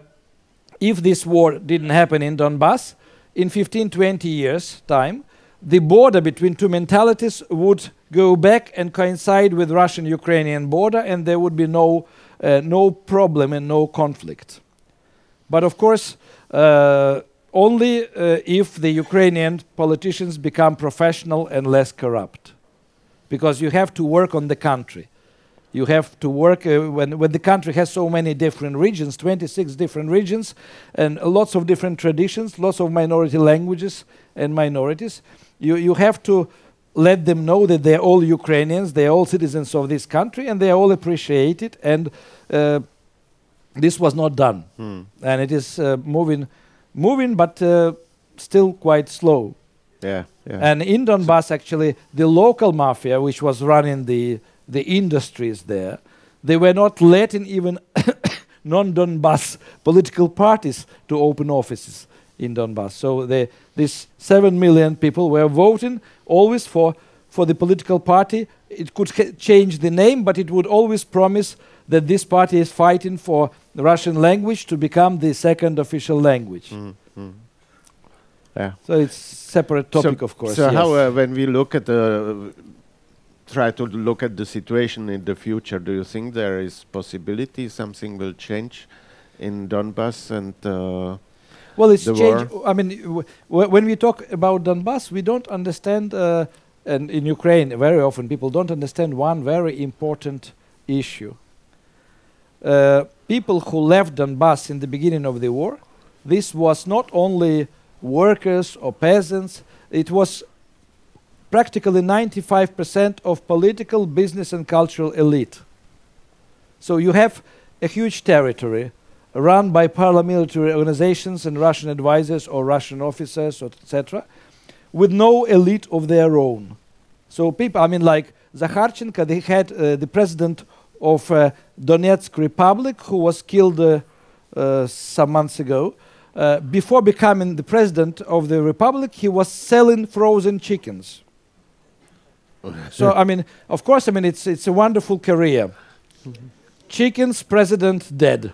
if this war didn't happen in Donbass, in 15, 20 years' time, the border between two mentalities would go back and coincide with Russian-Ukrainian border, and there would be no, uh, no problem and no conflict. But of course, uh, only uh, if the Ukrainian politicians become professional and less corrupt. because you have to work on the country. You have to work uh, when, when the country has so many different regions, 26 different regions, and lots of different traditions, lots of minority languages and minorities. You, you have to let them know that they're all Ukrainians, they're all citizens of this country, and they are all appreciated. And uh, this was not done, Hmm. and it is uh, moving, moving, but uh, still quite slow. Yeah, yeah. And in Donbass, actually, the local mafia, which was running the the industries there, they were not letting even [COUGHS] non-Donbass political parties to open offices in Donbass. So the, these seven million people were voting always for for the political party. It could change the name, but it would always promise that this party is fighting for the Russian language to become the second official language. Mm, mm. Yeah. So it's separate topic, so, of course. So yes. how, uh, when we look at the, try to look at the situation in the future, do you think there is possibility something will change in Donbass and? Uh, Well, it's the change. I mean, w- w- when we talk about Donbass, we don't understand, uh, and in Ukraine, very often people don't understand one very important issue. Uh, people who left Donbass in the beginning of the war, this was not only workers or peasants, it was practically 95% of political, business, and cultural elite. So you have a huge territory run by paramilitary organizations and Russian advisors or Russian officers, etc., with no elite of their own. So people, I mean, like Zakharchenko, they had uh, the president of uh, Donetsk Republic who was killed uh, uh, some months ago. Uh, before becoming the president of the republic, he was selling frozen chickens. So I mean, of course, I mean it's it's a wonderful career. Chickens, president dead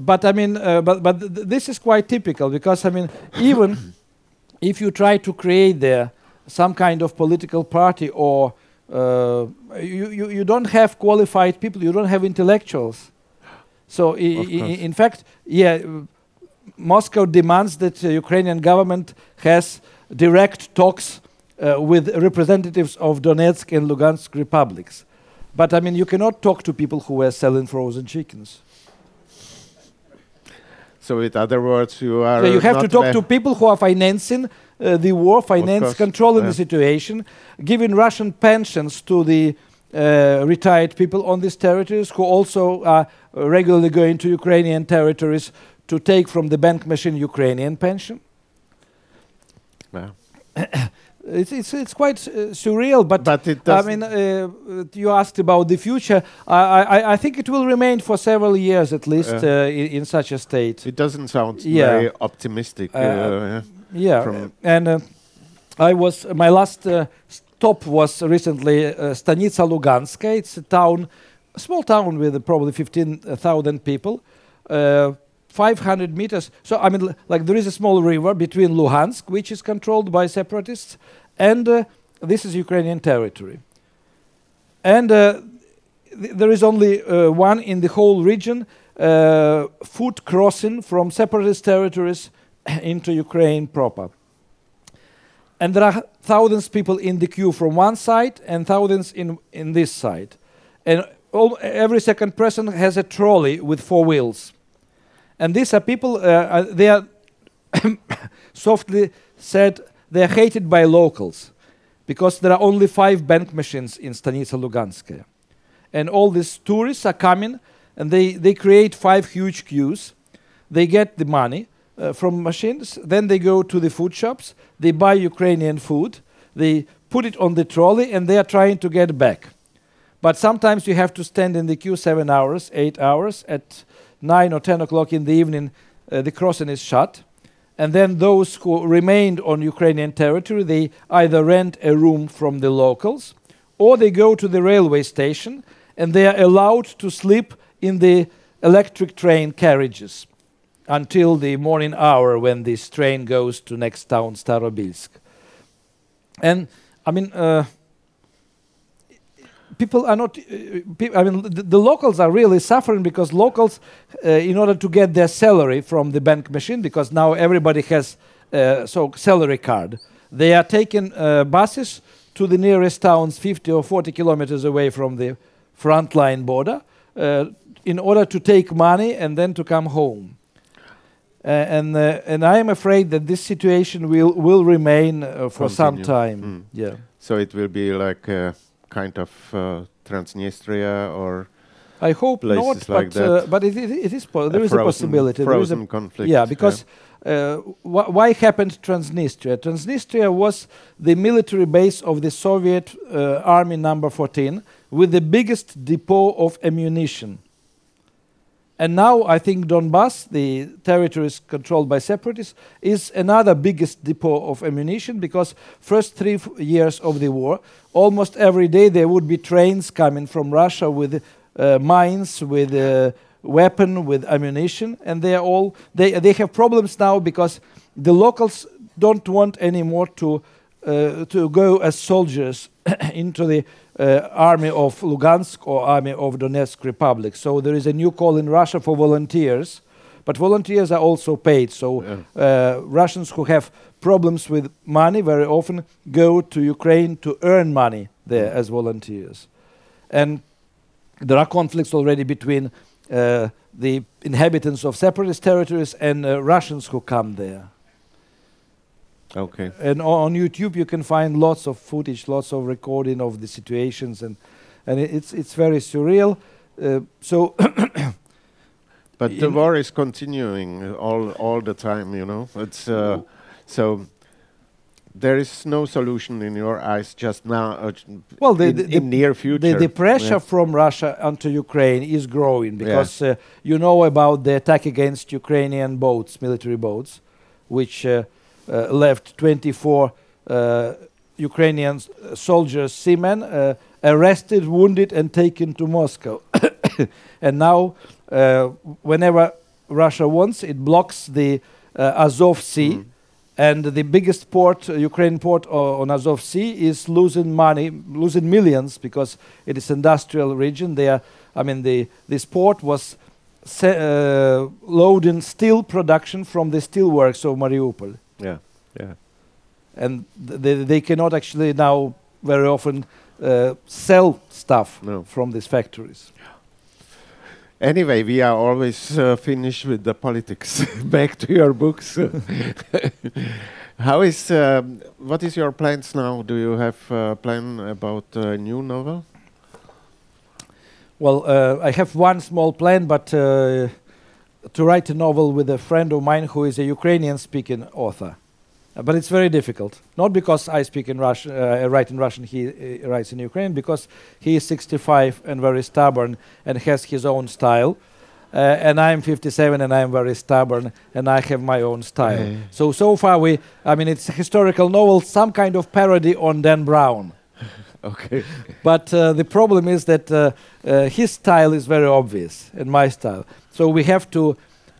but I mean, uh, but but th- th- this is quite typical because I mean, even [COUGHS] if you try to create there some kind of political party or uh, you, you you don't have qualified people, you don't have intellectuals. So i- i- in fact, yeah, Moscow demands that the Ukrainian government has direct talks uh, with representatives of Donetsk and Lugansk republics. But I mean, you cannot talk to people who were selling frozen chickens. so, with other words, you are. So you have to talk to people who are financing uh, the war, finance, controlling yeah. the situation, giving Russian pensions to the uh, retired people on these territories who also are regularly going to Ukrainian territories to take from the bank machine Ukrainian pension. Yeah. [COUGHS] It's, it's, it's quite uh, surreal, but, But I mean, uh, you asked about the future. I, I, I think it will remain for several years at least uh, in, in such a state. it doesn't sound Yeah. very optimistic. Uh, Uh, yeah. And uh, I was my last uh, stop was recently uh, Stanitsa Luganska. It's a town, a small town with uh, probably fifteen thousand people. Uh, 500 meters. So I mean, like there is a small river between Luhansk, which is controlled by separatists, and uh, this is Ukrainian territory. And uh, th- there is only uh, one in the whole region uh, foot crossing from separatist territories [CLEARS THROAT] into Ukraine proper. And there are thousands of people in the queue from one side and thousands in, in this side. And all, every second person has a trolley with four wheels. And these are people, uh, uh, they are [COUGHS] softly said, they are hated by locals because there are only five bank machines in Stanitsa Luganskaya. And all these tourists are coming and they, they create five huge queues. They get the money uh, from machines, then they go to the food shops, they buy Ukrainian food, they put it on the trolley, and they are trying to get back. But sometimes you have to stand in the queue seven hours, eight hours. At nine or ten o'clock in the evening, uh, the crossing is shut. And then those who remained on Ukrainian territory, they either rent a room from the locals or they go to the railway station and they are allowed to sleep in the electric train carriages until the morning hour when this train goes to next town, Starobilsk. And I mean, uh, people are not. Uh, pe- I mean, the, the locals are really suffering because locals, uh, in order to get their salary from the bank machine, because now everybody has uh, so salary card, they are taking uh, buses to the nearest towns 50 or 40 kilometers away from the front line border uh, in order to take money and then to come home. Uh, and uh, and I am afraid that this situation will will remain uh, for some time. Mm. Yeah. So it will be like kind of uh, Transnistria or I hope not, like but uh, that. but it, it, it is po- there a is a frozen- There is a conflict. yeah, because uh, wh- why happened Transnistria? Transnistria was the military base of the Soviet uh, Army Number 14 with the biggest depot of ammunition. And now I think Donbass, the territories controlled by separatists, is another biggest depot of ammunition because first three years of the war, almost every day there would be trains coming from Russia with uh, mines, with uh, weapon, with ammunition, and they are all they they have problems now because the locals don't want anymore to to go as soldiers [CLEARS THROAT] into the uh, army of Lugansk or army of Donetsk Republic. So there is a new call in Russia for volunteers, but volunteers are also paid. So Yeah. uh, Russians who have problems with money very often go to Ukraine to earn money there as volunteers, and there are conflicts already between uh, the inhabitants of separatist territories and uh, Russians who come there. Okay. And on YouTube you can find lots of footage, lots of recording of the situations, and and it's it's very surreal. Uh, so [COUGHS] But the war is continuing all all the time. You know, it's uh, so. There is no solution in your eyes just now. Uh, well, the in, the, in near future. the, the pressure Yeah. from Russia onto Ukraine is growing because uh, you know about the attack against Ukrainian boats, military boats, which uh, left 24 uh, Ukrainian soldiers, seamen, uh, arrested, wounded, and taken to Moscow. [COUGHS] and now, uh, whenever Russia wants, it blocks the uh, Azov Sea. Mm. And the biggest port, uh, Ukraine port uh, on Azov Sea, is losing money, losing millions because it is industrial region. There, I mean, the this port was uh, loading steel production from the steelworks of Mariupol, Yeah, yeah. and th- they, they cannot actually now very often uh, sell stuff No. from these factories. Anyway, we are always uh, finished with the politics. [LAUGHS] Back to your books. [LAUGHS] How is um, what is your plans now? Do you have a plan about a new novel? Well, uh, I have one small plan, but uh, to write a novel with a friend of mine who is a Ukrainian-speaking author. Uh, but it's very difficult. Not because I speak in Russian, uh, write in Russian, he uh, writes in Ukrainian, because he is 65 and very stubborn and has his own style. Uh, and I'm 57 and I'm very stubborn and I have my own style. Eh. So, so far we, I mean, it's a historical novel, some kind of parody on Dan Brown. [LAUGHS] Okay. But uh, the problem is that uh, uh, his style is very obvious and my style. So we have to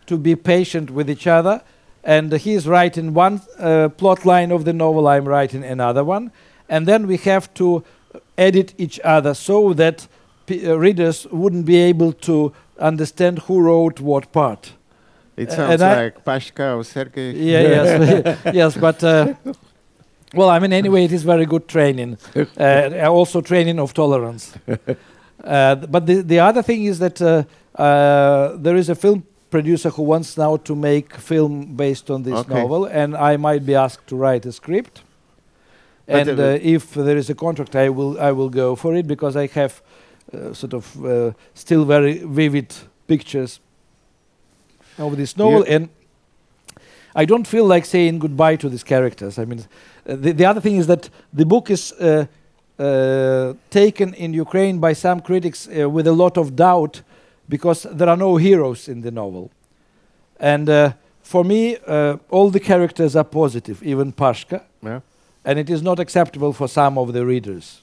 to be patient with each other. And he's writing one uh, plot line of the novel, I'm writing another one, and then we have to edit each other so that uh, readers wouldn't be able to understand who wrote what part. It Uh, sounds and like Pashka or Sergei. Yeah, [LAUGHS] yes, [LAUGHS] yes, but uh, well, I mean, anyway, it is very good training, uh, also training of tolerance. [LAUGHS] Uh, but the the other thing is that uh, there is a film producer who wants now to make film based on this Okay. novel, and I might be asked to write a script. But, And uh, uh, if there is a contract, I will I will go for it because I have uh, sort of uh, still very vivid pictures of this novel, and I don't feel like saying goodbye to these characters. I mean, uh, the, the other thing is that the book is uh, uh, taken in Ukraine by some critics uh, with a lot of doubt because there are no heroes in the novel. And uh, for me, uh, all the characters are positive, even Pashka, Yeah. and it is not acceptable for some of the readers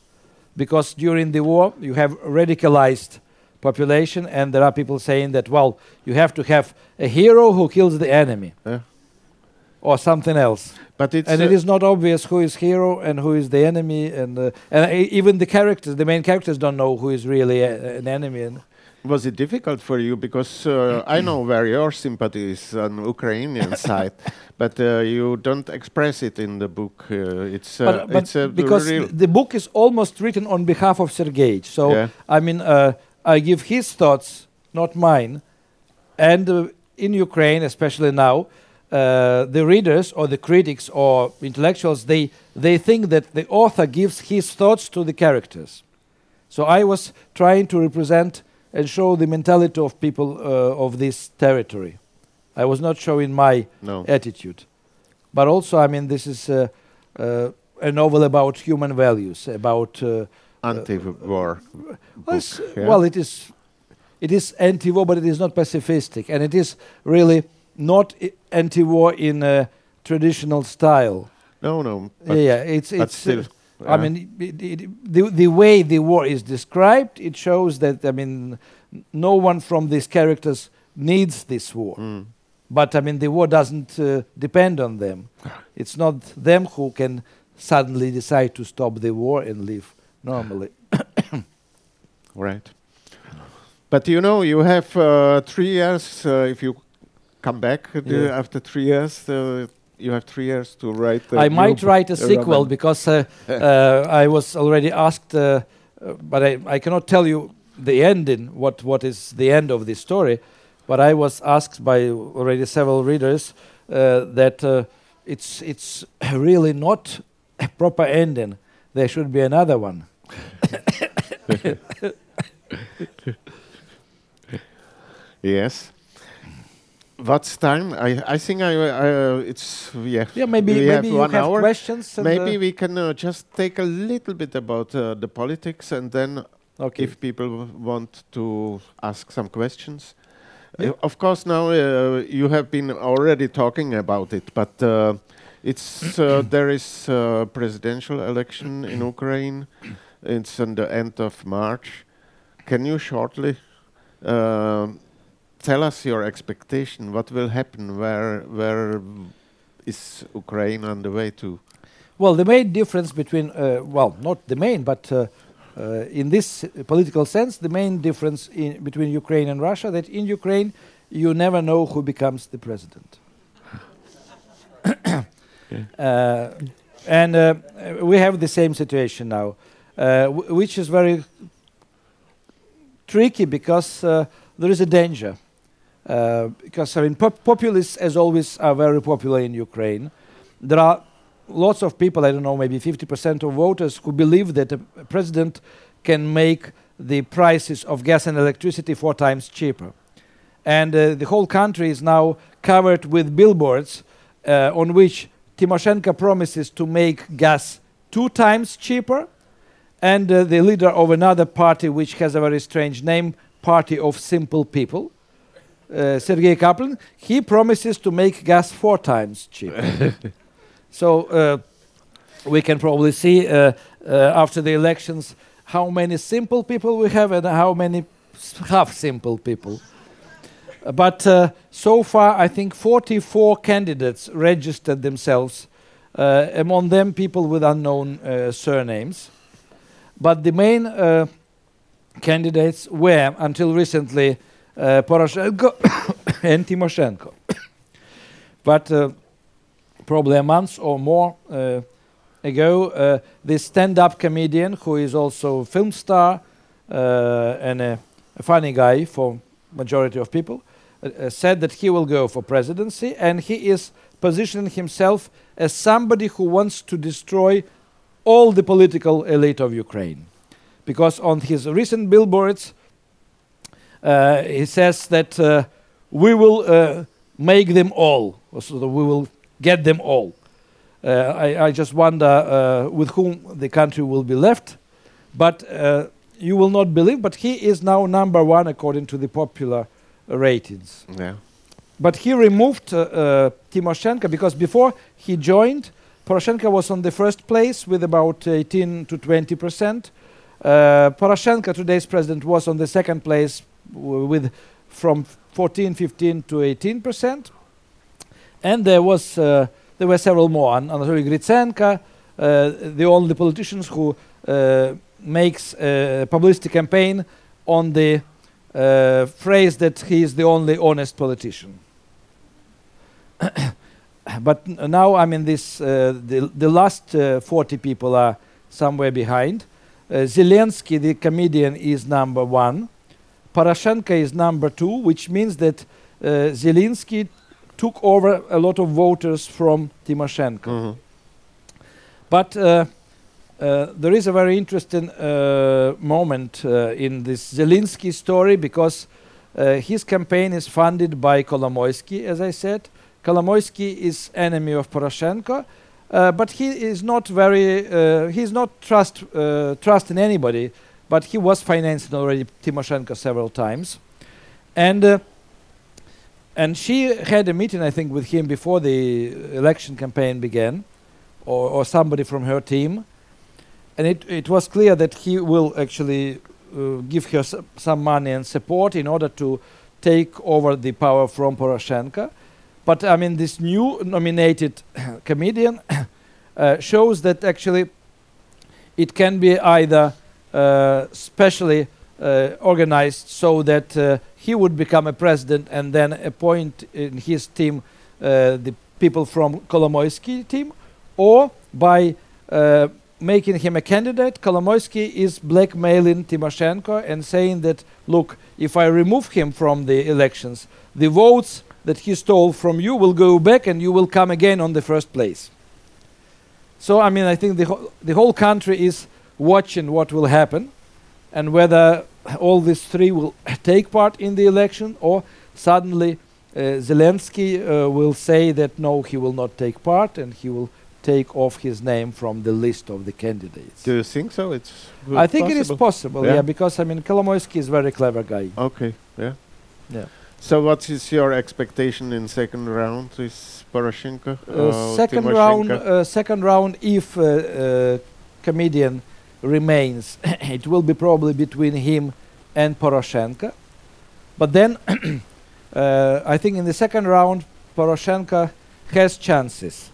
because during the war you have radicalized population and there are people saying that well you have to have a hero who kills the enemy Yeah. or something else But it's and uh, it is not obvious who is hero and who is the enemy and uh, and even the characters the main characters don't know who is really a, an enemy and was it difficult for you because uh, I [CLEARS THROAT] know where your sympathy is on Ukrainian [LAUGHS] side, but uh, you don't express it in the book. Uh, it's uh, but, but it's because the book is almost written on behalf of Sergei. So Yeah. I mean, uh, I give his thoughts, not mine. And uh, in Ukraine, especially now, uh, the readers or the critics or intellectuals they they think that the author gives his thoughts to the characters. So I was trying to represent and show the mentality of people uh, of this territory. I was not showing my no. attitude. But also, I mean, this is uh, uh, a novel about human values, about uh, anti-war. well, yeah? well, it is it is anti-war, but it is not pacifistic, and it is really not anti-war in a traditional style. No, no. Yeah, it's it's. Uh, I mean, it, it, the the way the war is described, it shows that I mean, no one from these characters needs this war. mm, But I mean, the war doesn't uh, depend on them. [LAUGHS] It's not them who can suddenly decide to stop the war and live normally. [COUGHS] right. But you know, you have uh, three years. Uh, if you come back uh, Yeah. after three years, uh, you have three years to write. I might write a sequel roman. because uh, [LAUGHS] uh, I was already asked, uh, but I, I cannot tell you the ending, what, what is the end of this story. But I was asked by already several readers that it's, it's [COUGHS] really not a proper ending. There should be another one. [LAUGHS] Yes. What's time? I I think I uh, it's yeah. Yeah, maybe, we maybe have you one have hour. questions. Maybe uh, we can uh, just take a little bit about uh, the politics, and then okay. if people want to ask some questions. Yeah. Uh, of course, now uh, you have been already talking about it, but uh, it's uh, [CLEARS THROAT] there is uh, presidential election in Ukraine. It's on the end of March. Can you shortly uh, tell us your expectation? What will happen? Where where is Ukraine on the way to? Well, the main difference between, uh, well, not the main, but uh, uh, in this political sense, the main difference in, between Ukraine and Russia that in Ukraine you never know who becomes the president. [COUGHS] [COUGHS] uh, and uh, we have the same situation now, uh, which is very tricky because uh, there is a danger. Uh, because I mean, pop- populists, as always, are very popular in Ukraine. There are lots of people, I don't know, maybe 50% of voters who believe that a president can make the prices of gas and electricity four times cheaper. And uh, the whole country is now covered with billboards uh, on which Timoshenko promises to make gas two times cheaper. And uh, the leader of another party, which has a very strange name, Party of Simple People, uh, Sergei Kaplin, he promises to make gas four times cheaper. [LAUGHS] so uh, we can probably see uh, uh, after the elections how many simple people we have and how many half simple people. But uh, so far, I think 44 candidates registered themselves. Uh, among them, people with unknown uh, surnames. But the main uh, candidates were, until recently, Eh, Poroshenko [COUGHS] and Timoshenko. but uh, probably a month or more uh, ago, this stand-up comedian, who is also a film star and a, a funny guy for majority of people, said that he will go for presidency, and he is positioning himself as somebody who wants to destroy all the political elite of Ukraine. Because on his recent billboards, uh, he says that uh, we will uh, make them all, so that we will get them all. Uh, I, I just wonder uh, with whom the country will be left. But uh, you will not believe, but he is now number one according to the popular ratings. Yeah. But he removed Timoshenko because before he joined, Poroshenko was on the first place with about 18 to 20 percent. Uh, Poroshenko, today's president, was on the second place with from 14, 15 to 18 percent. And there was uh, there were several more. An- Anatoly Gritsenko, uh, the only politicians who uh, makes a publicity campaign on the uh, phrase that he is the only honest politician. [COUGHS] but now, I mean, this uh, the the last uh, 40 people are somewhere behind. Zelensky, the comedian, is number one. Poroshenko is number two, which means that uh, Zelensky took over a lot of voters from Timoshenko. Mhm. But uh, uh, there is a very interesting uh, moment uh, in this Zelensky story because uh, his campaign is funded by Kolomoisky, as I said. Kolomoisky is enemy of Poroshenko, uh, but he is not very. Uh, he's not trust uh, trusting anybody, but he was financing already Timoshenko several times, and. Uh, and she had a meeting, I think, with him before the election campaign began, or, or somebody from her team. And it, it was clear that he will actually uh, give her some money and support in order to take over the power from Poroshenko. But I mean, this new nominated [COUGHS] comedian [COUGHS] uh, shows that actually it can be either specially uh, organized so that uh, he would become a president and then appoint in his team uh, the people from Kolomoisky team, or by uh, making him a candidate, Kolomoisky is blackmailing Timoshenko and saying that, look, if I remove him from the elections, the votes that he stole from you will go back and you will come again on the first place. So, I mean, I think the, whole the whole country is watching what will happen and whether all these three will take part in the election or suddenly uh, Zelensky uh, will say that no, he will not take part and he will take off his name from the list of the candidates. Do you think so? It's I think it is possible? possible, yeah, Yeah. because I mean Kolomoisky is a very clever guy. Okay, yeah. Yeah. So what is your expectation in second round with Poroshenko? Uh, second Timoshenko? round, uh, second round. If uh, uh, comedian remains, [COUGHS] it will be probably between him and Poroshenko. But then, [COUGHS] uh, I think in the second round, Poroshenko has chances.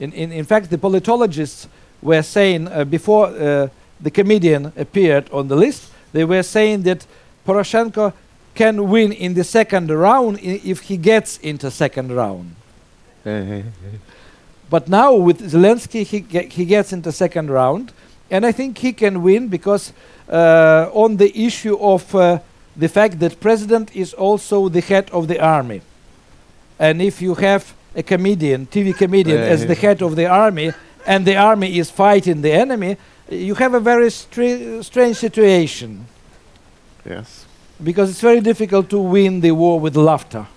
In, in, in fact, the politologists were saying uh, before uh, the comedian appeared on the list, they were saying that Poroshenko can win in the second round if he gets into second round. [LAUGHS] But now with Zelensky, he, ge- he gets into second round, and I think he can win because uh, on the issue of uh, the fact that president is also the head of the army, and if you have a comedian, TV comedian, as the head of the army, and the army is fighting the enemy, you have a very stra- strange situation yes. because it's very difficult to win the war with laughter. [LAUGHS]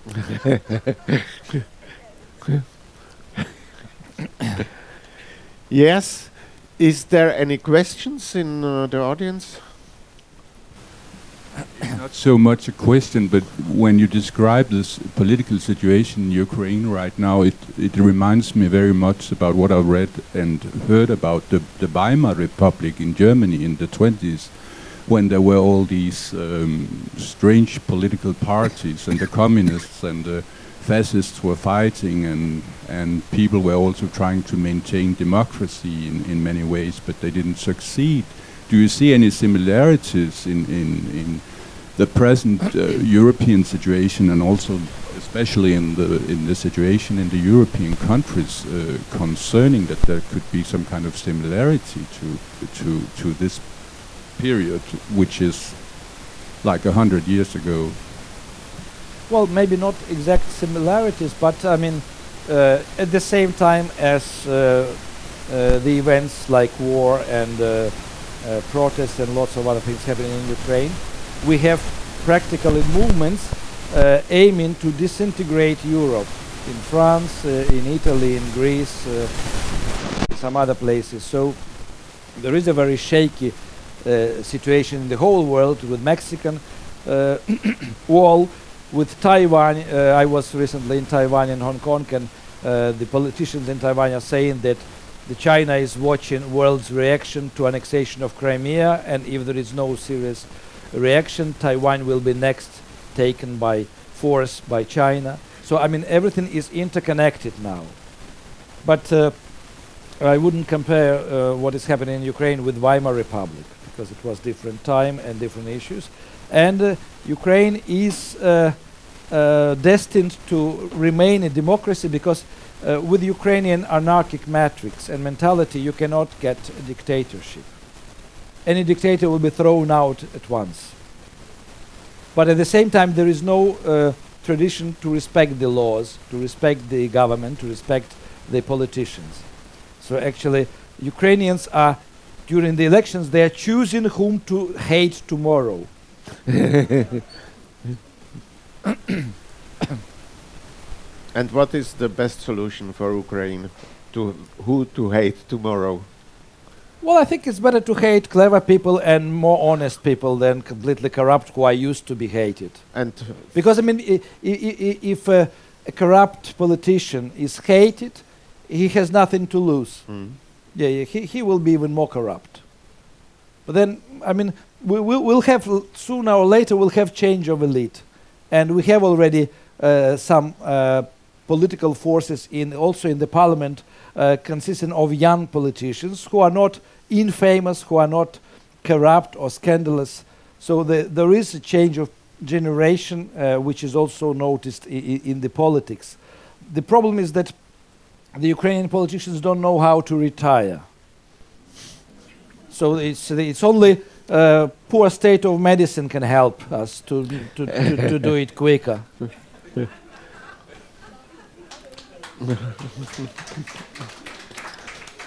Yes. Is there any questions in uh, the audience? Not so much a question, but when you describe this political situation in Ukraine right now, it, it reminds me very much about what I've read and heard about the, the Weimar Republic in Germany in the 20s, when there were all these um, strange political parties, and the communists and the fascists were fighting, and, and people were also trying to maintain democracy in, in many ways, but they didn't succeed. Do you see any similarities in, in, in the present uh, European situation and also especially in the in the situation in the European countries uh, concerning that there could be some kind of similarity to to to this period which is like a hundred years ago Well, maybe not exact similarities, but I mean, uh, at the same time as uh, uh, the events like war and uh, uh, protests and lots of other things happening in Ukraine, we have practically movements uh, aiming to disintegrate Europe in France, in Italy, in Greece, some other places. So there is a very shaky situation in the whole world with Mexican [COUGHS] wall with Taiwan, uh, I was recently in Taiwan and Hong Kong, and uh, the politicians in Taiwan are saying that the China is watching world's reaction to annexation of Crimea, and if there is no serious reaction, Taiwan will be next taken by force by China. So I mean, everything is interconnected now. But uh, I wouldn't compare uh, what is happening in Ukraine with Weimar Republic, because because it was different time and different issues. And uh, Ukraine is uh, uh, destined to remain a democracy because with Ukrainian anarchic matrix and mentality, you cannot get a dictatorship. Any dictator will be thrown out at once. But at the same time, there is no tradition to respect the laws, to respect the government, to respect the politicians. So actually, Ukrainians are, during the elections, they are choosing whom to hate tomorrow. [COUGHS] And what is the best solution for Ukraine? To who to hate tomorrow? Well, I think it's better to hate clever people and more honest people than completely corrupt who are used to be hated. And Because, I mean, i- i- i- if uh, a corrupt politician is hated, he has nothing to lose. mm, Yeah, yeah he, he will be even more corrupt. But then, I mean, we, we'll, we'll have, sooner or later, we'll have change of elite. And we have already uh, some uh, political forces in, also in the parliament, uh, consisting of young politicians who are not infamous, who are not corrupt or scandalous. So the, there is a change of generation, uh, which is also noticed in the politics. The problem is that the Ukrainian politicians don't know how to retire. So it's, it's only uh, poor state of medicine can help us to, to, to, to do it quicker. [LAUGHS]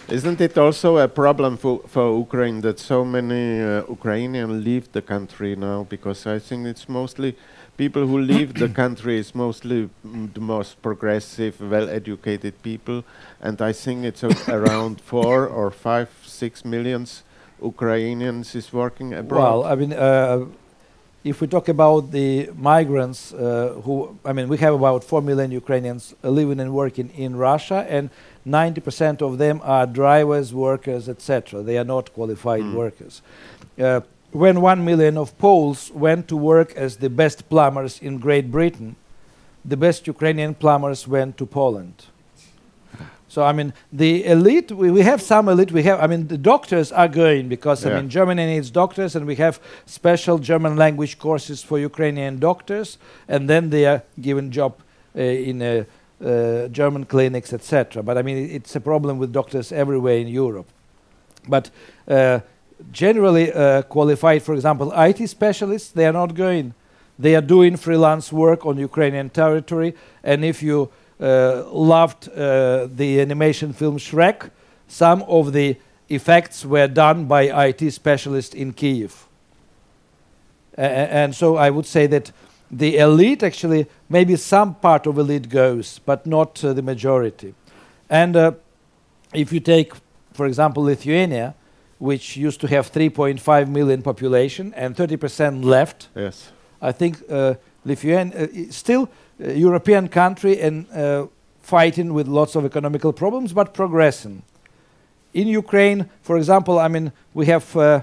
isn't it also a problem for, for Ukraine that so many uh, Ukrainians leave the country now? Because I think it's mostly people who leave the [COUGHS] country is mostly mm, the most progressive, well-educated people, and I think it's [COUGHS] around four or five, six millions Ukrainians is working abroad. Well, I mean, uh, if we talk about the migrants uh, who, I mean, we have about 4 million Ukrainians living and working in Russia, and 90% of them are drivers, workers, etc. They are not qualified Mm. workers. Uh, when 1 million of Poles went to work as the best plumbers in Great Britain, the best Ukrainian plumbers went to Poland. So I mean, the elite. We, we have some elite. We have. I mean, the doctors are going because I mean, Germany needs doctors, and we have special German language courses for Ukrainian doctors, and then they are given job uh, in uh, uh, German clinics, etc. But I mean, it's a problem with doctors everywhere in Europe. But uh, generally uh, qualified, for example, IT specialists, they are not going. They are doing freelance work on Ukrainian territory, and if you loved uh, the animation film Shrek, some of the effects were done by IT specialists in Kiev. And so I would say that the elite actually, maybe some part of elite goes, but not uh, the majority. And uh, if you take, for example, Lithuania, which used to have 3.5 million population and 30% left, yes. I think uh, Lithuania uh, still European country and uh, fighting with lots of economical problems, but progressing. In Ukraine, for example, I mean we have uh,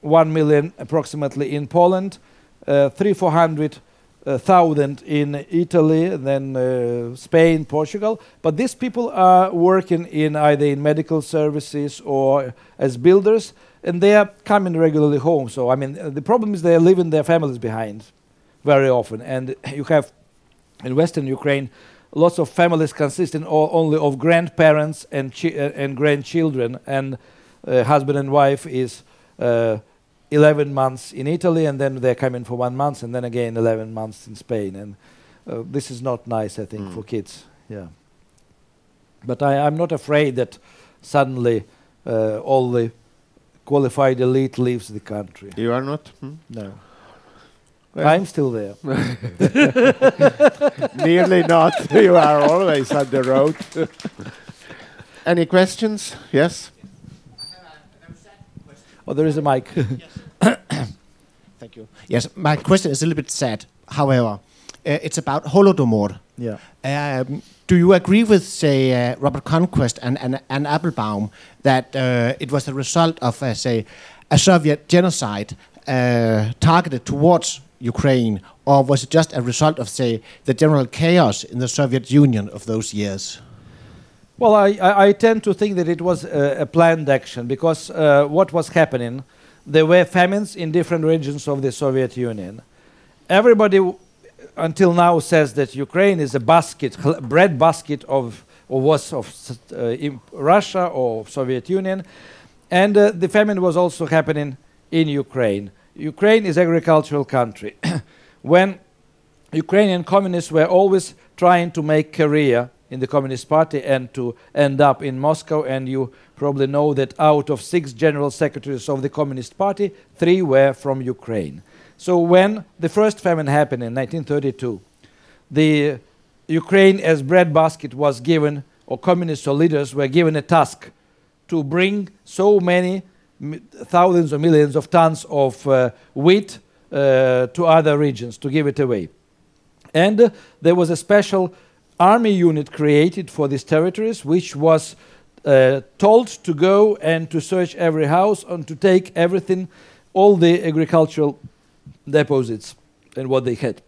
one million approximately in Poland, uh, three four hundred uh, thousand in Italy, then uh, Spain, Portugal. But these people are working in either in medical services or as builders, and they are coming regularly home. So I mean, uh, the problem is they are leaving their families behind very often, and [LAUGHS] you have in Western Ukraine lots of families consisting only of grandparents and uh, and grandchildren, and uh, husband and wife is. Uh, 11 months in Italy, and then they're coming for one month, and then again 11 months in Spain. And uh, this is not nice, I think, Mm. for kids. Yeah. But I, I'm not afraid that suddenly uh, all the qualified elite leaves the country. You are not? Hmm? No. Well- I'm still there. [LAUGHS] Nearly not. [LAUGHS] you are always on the road. [LAUGHS] Any questions? Yes? Oh, there is a mic. [COUGHS] Thank you. Yes, my question is a little bit sad. However, uh, it's about Holodomor. yeah. Um, do you agree with, say, uh, Robert Conquest and, and, and Applebaum that uh, it was the result of, uh, say, a Soviet genocide uh, targeted towards Ukraine, or was it just a result of, say, the general chaos in the Soviet Union of those years? Well, I, I, tend to think that it was uh, a planned action because uh, what was happening, there were famines in different regions of the Soviet Union. Everybody until now says that Ukraine is a basket, bread basket of, or was of uh, Russia or Soviet Union. And uh, the famine was also happening in Ukraine. Ukraine is agricultural country. [CLEARS THROAT] when Ukrainian communists were always trying to make career in the Communist Party and to end up in Moscow. And you probably know that out of six general secretaries of the Communist Party, three were from Ukraine. So when the first famine happened in 1932, the Ukraine as breadbasket was given, or communist or leaders were given a task to bring so many thousands or millions of tons of uh, wheat uh, to other regions to give it away. And uh, there was a special army unit created for these territories, which was uh, told to go and to search every house and to take everything, all the agricultural deposits and what they had.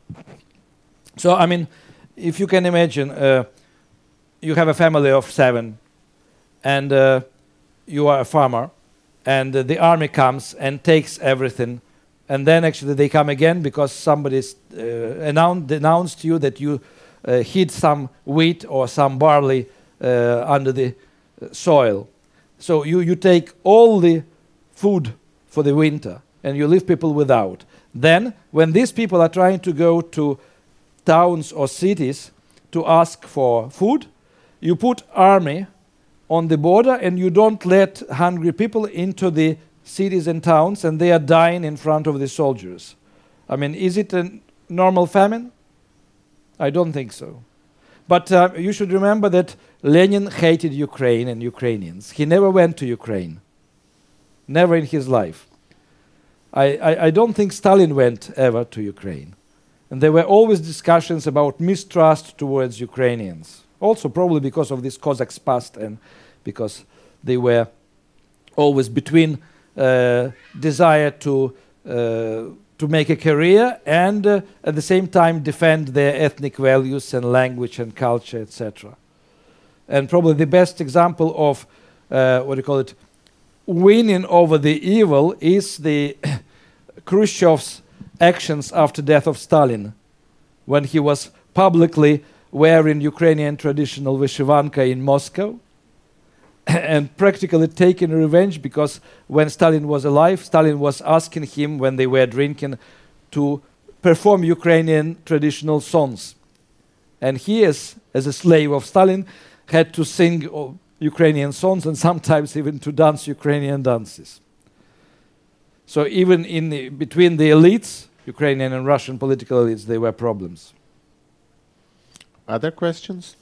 So, I mean, if you can imagine, uh, you have a family of seven, and uh, you are a farmer, and uh, the army comes and takes everything, and then actually they come again because somebody uh, annou- announced you that you uh, hid some wheat or some barley uh, under the uh, soil. So you, you take all the food for the winter and you leave people without. Then, when these people are trying to go to towns or cities to ask for food, you put army on the border and you don't let hungry people into the cities and towns and they are dying in front of the soldiers. I mean, is it a normal famine? I don't think so. But uh, you should remember that Lenin hated Ukraine and Ukrainians. He never went to Ukraine, never in his life. I, I, I don't think Stalin went ever to Ukraine. And there were always discussions about mistrust towards Ukrainians. Also, probably because of this Cossacks past and because they were always between uh, desire to uh, to make a career and uh, at the same time defend their ethnic values and language and culture, etc. And probably the best example of uh, what do you call it, winning over the evil is the [COUGHS] Khrushchev's actions after death of Stalin, when he was publicly wearing Ukrainian traditional vyshyvanka in Moscow [COUGHS] and practically taking revenge because when Stalin was alive, Stalin was asking him when they were drinking to perform Ukrainian traditional songs. And he, as, as a slave of Stalin, had to sing uh, Ukrainian songs and sometimes even to dance Ukrainian dances. So even in the, between the elites, Ukrainian and Russian political elites, there were problems. Other questions?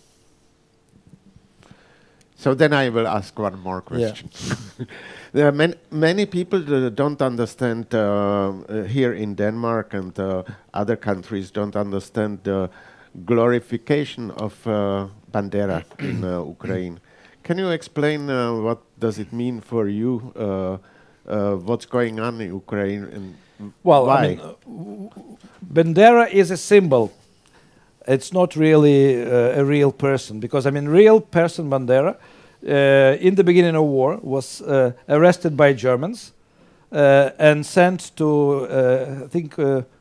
So then I will ask one more Yeah. question. [LAUGHS] there are many, many people that don't understand uh, uh, here in Denmark and uh, other countries don't understand the glorification of uh, Bandera [CLEARS THROAT] in uh, Ukraine. Can you explain uh, what does it mean for you? Uh, uh, what's going on in Ukraine and Well, why? I mean, Bandera is a symbol. It's not really uh, a real person because I mean, real person Bandera uh, in the beginning of war was uh, arrested by Germans and sent to I think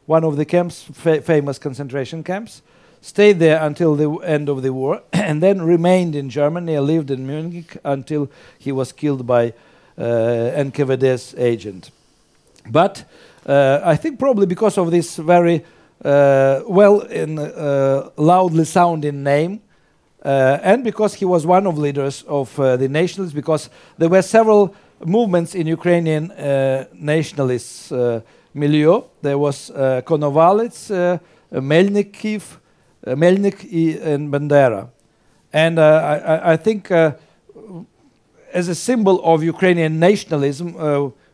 one of the camps, fa- famous concentration camps. Stayed there until the end of the war, [COUGHS] and then remained in Germany. Lived in Munich until he was killed by uh, NKVD's agent. But uh, I think probably because of this very uh, well and uh, loudly sounding name, uh, and because he was one of leaders of uh, the nationalists, because there were several movements in Ukrainian uh, nationalist uh, milieu. There was uh, Konovalets, Melnikiv, uh, Melnik and Bandera. And I, I- think as a symbol of Ukrainian nationalism,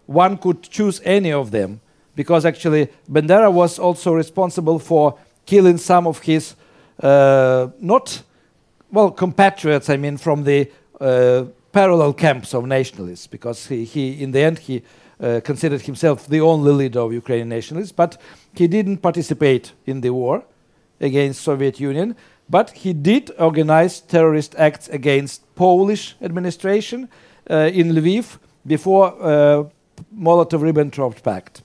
one could choose any of them because actually Bandera was also responsible for killing some of his uh, not well compatriots. I mean, from the uh, parallel camps of nationalists, because he, he in the end he uh, considered himself the only leader of Ukrainian nationalists, but he didn't participate in the war against Soviet Union. But he did organize terrorist acts against Polish administration uh, in Lviv before uh, Molotov-Ribbentrop Pact,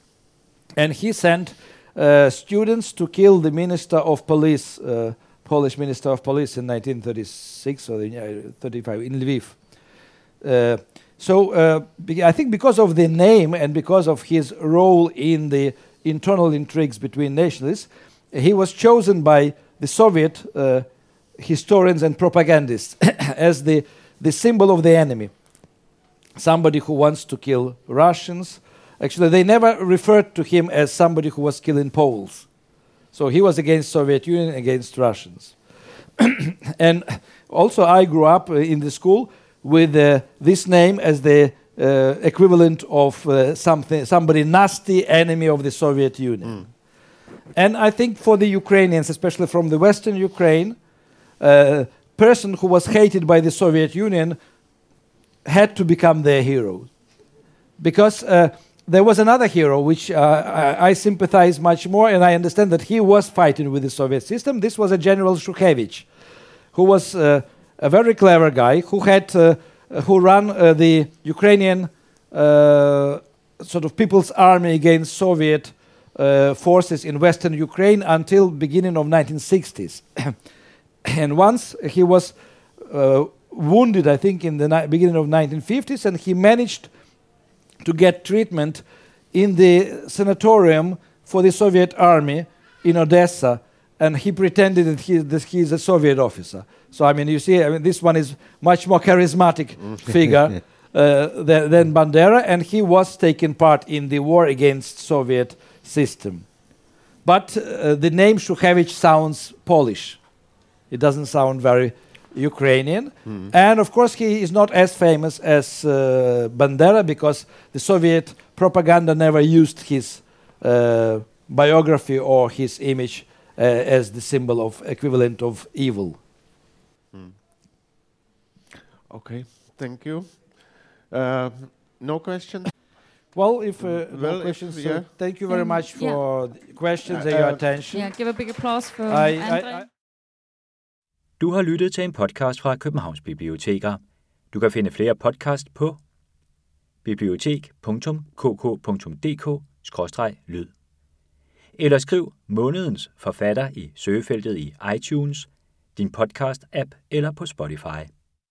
and he sent uh, students to kill the minister of police, uh, Polish minister of police in 1936 or uh, 35 in Lviv. Uh, so uh, I think because of the name and because of his role in the internal intrigues between nationalists, he was chosen by the Soviet historians and propagandists [COUGHS] as the, the symbol of the enemy. Somebody who wants to kill Russians. Actually, they never referred to him as somebody who was killing Poles. So he was against Soviet Union, against Russians. [CLEARS THROAT] and also, I grew up uh, in the school with uh, this name as the uh, equivalent of uh, something, somebody nasty enemy of the Soviet Union. Mm. And I think for the Ukrainians, especially from the Western Ukraine, a uh, person who was hated by the Soviet Union had to become their hero. Because uh, there was another hero which uh, I, sympathize much more, and I understand that he was fighting with the Soviet system. This was a General Shukhevich, who was uh, a very clever guy who had uh, who ran uh, the Ukrainian uh, sort of People's Army against Soviet forces in Western Ukraine until beginning of 1960s. [COUGHS] and once he was wounded, I think, in the beginning of 1950s, and he managed to get treatment in the sanatorium for the Soviet army in Odessa, and he pretended that he, that he is a Soviet officer. So I mean, you see, I mean, this one is much more charismatic mm. [LAUGHS] figure uh, than, than Bandera, and he was taking part in the war against Soviet system. But uh, the name Shukhevich sounds Polish. It doesn't sound very Ukrainian. Mm. And of course, he is not as famous as uh, Bandera because the Soviet propaganda never used his uh, biography or his image uh, as the symbol of equivalent of evil. Mm. Okay, thank you. Uh, no questions? Well, if uh, well, no questions, if, yeah. thank you very much for yeah. questions and your attention. Yeah, give a big applause for I, I, I Du har lyttet til en podcast fra Københavns Biblioteker. Du kan finde flere podcast på bibliotek.kk.dk-lyd. Eller skriv månedens forfatter i søgefeltet i iTunes, din podcast-app eller på Spotify.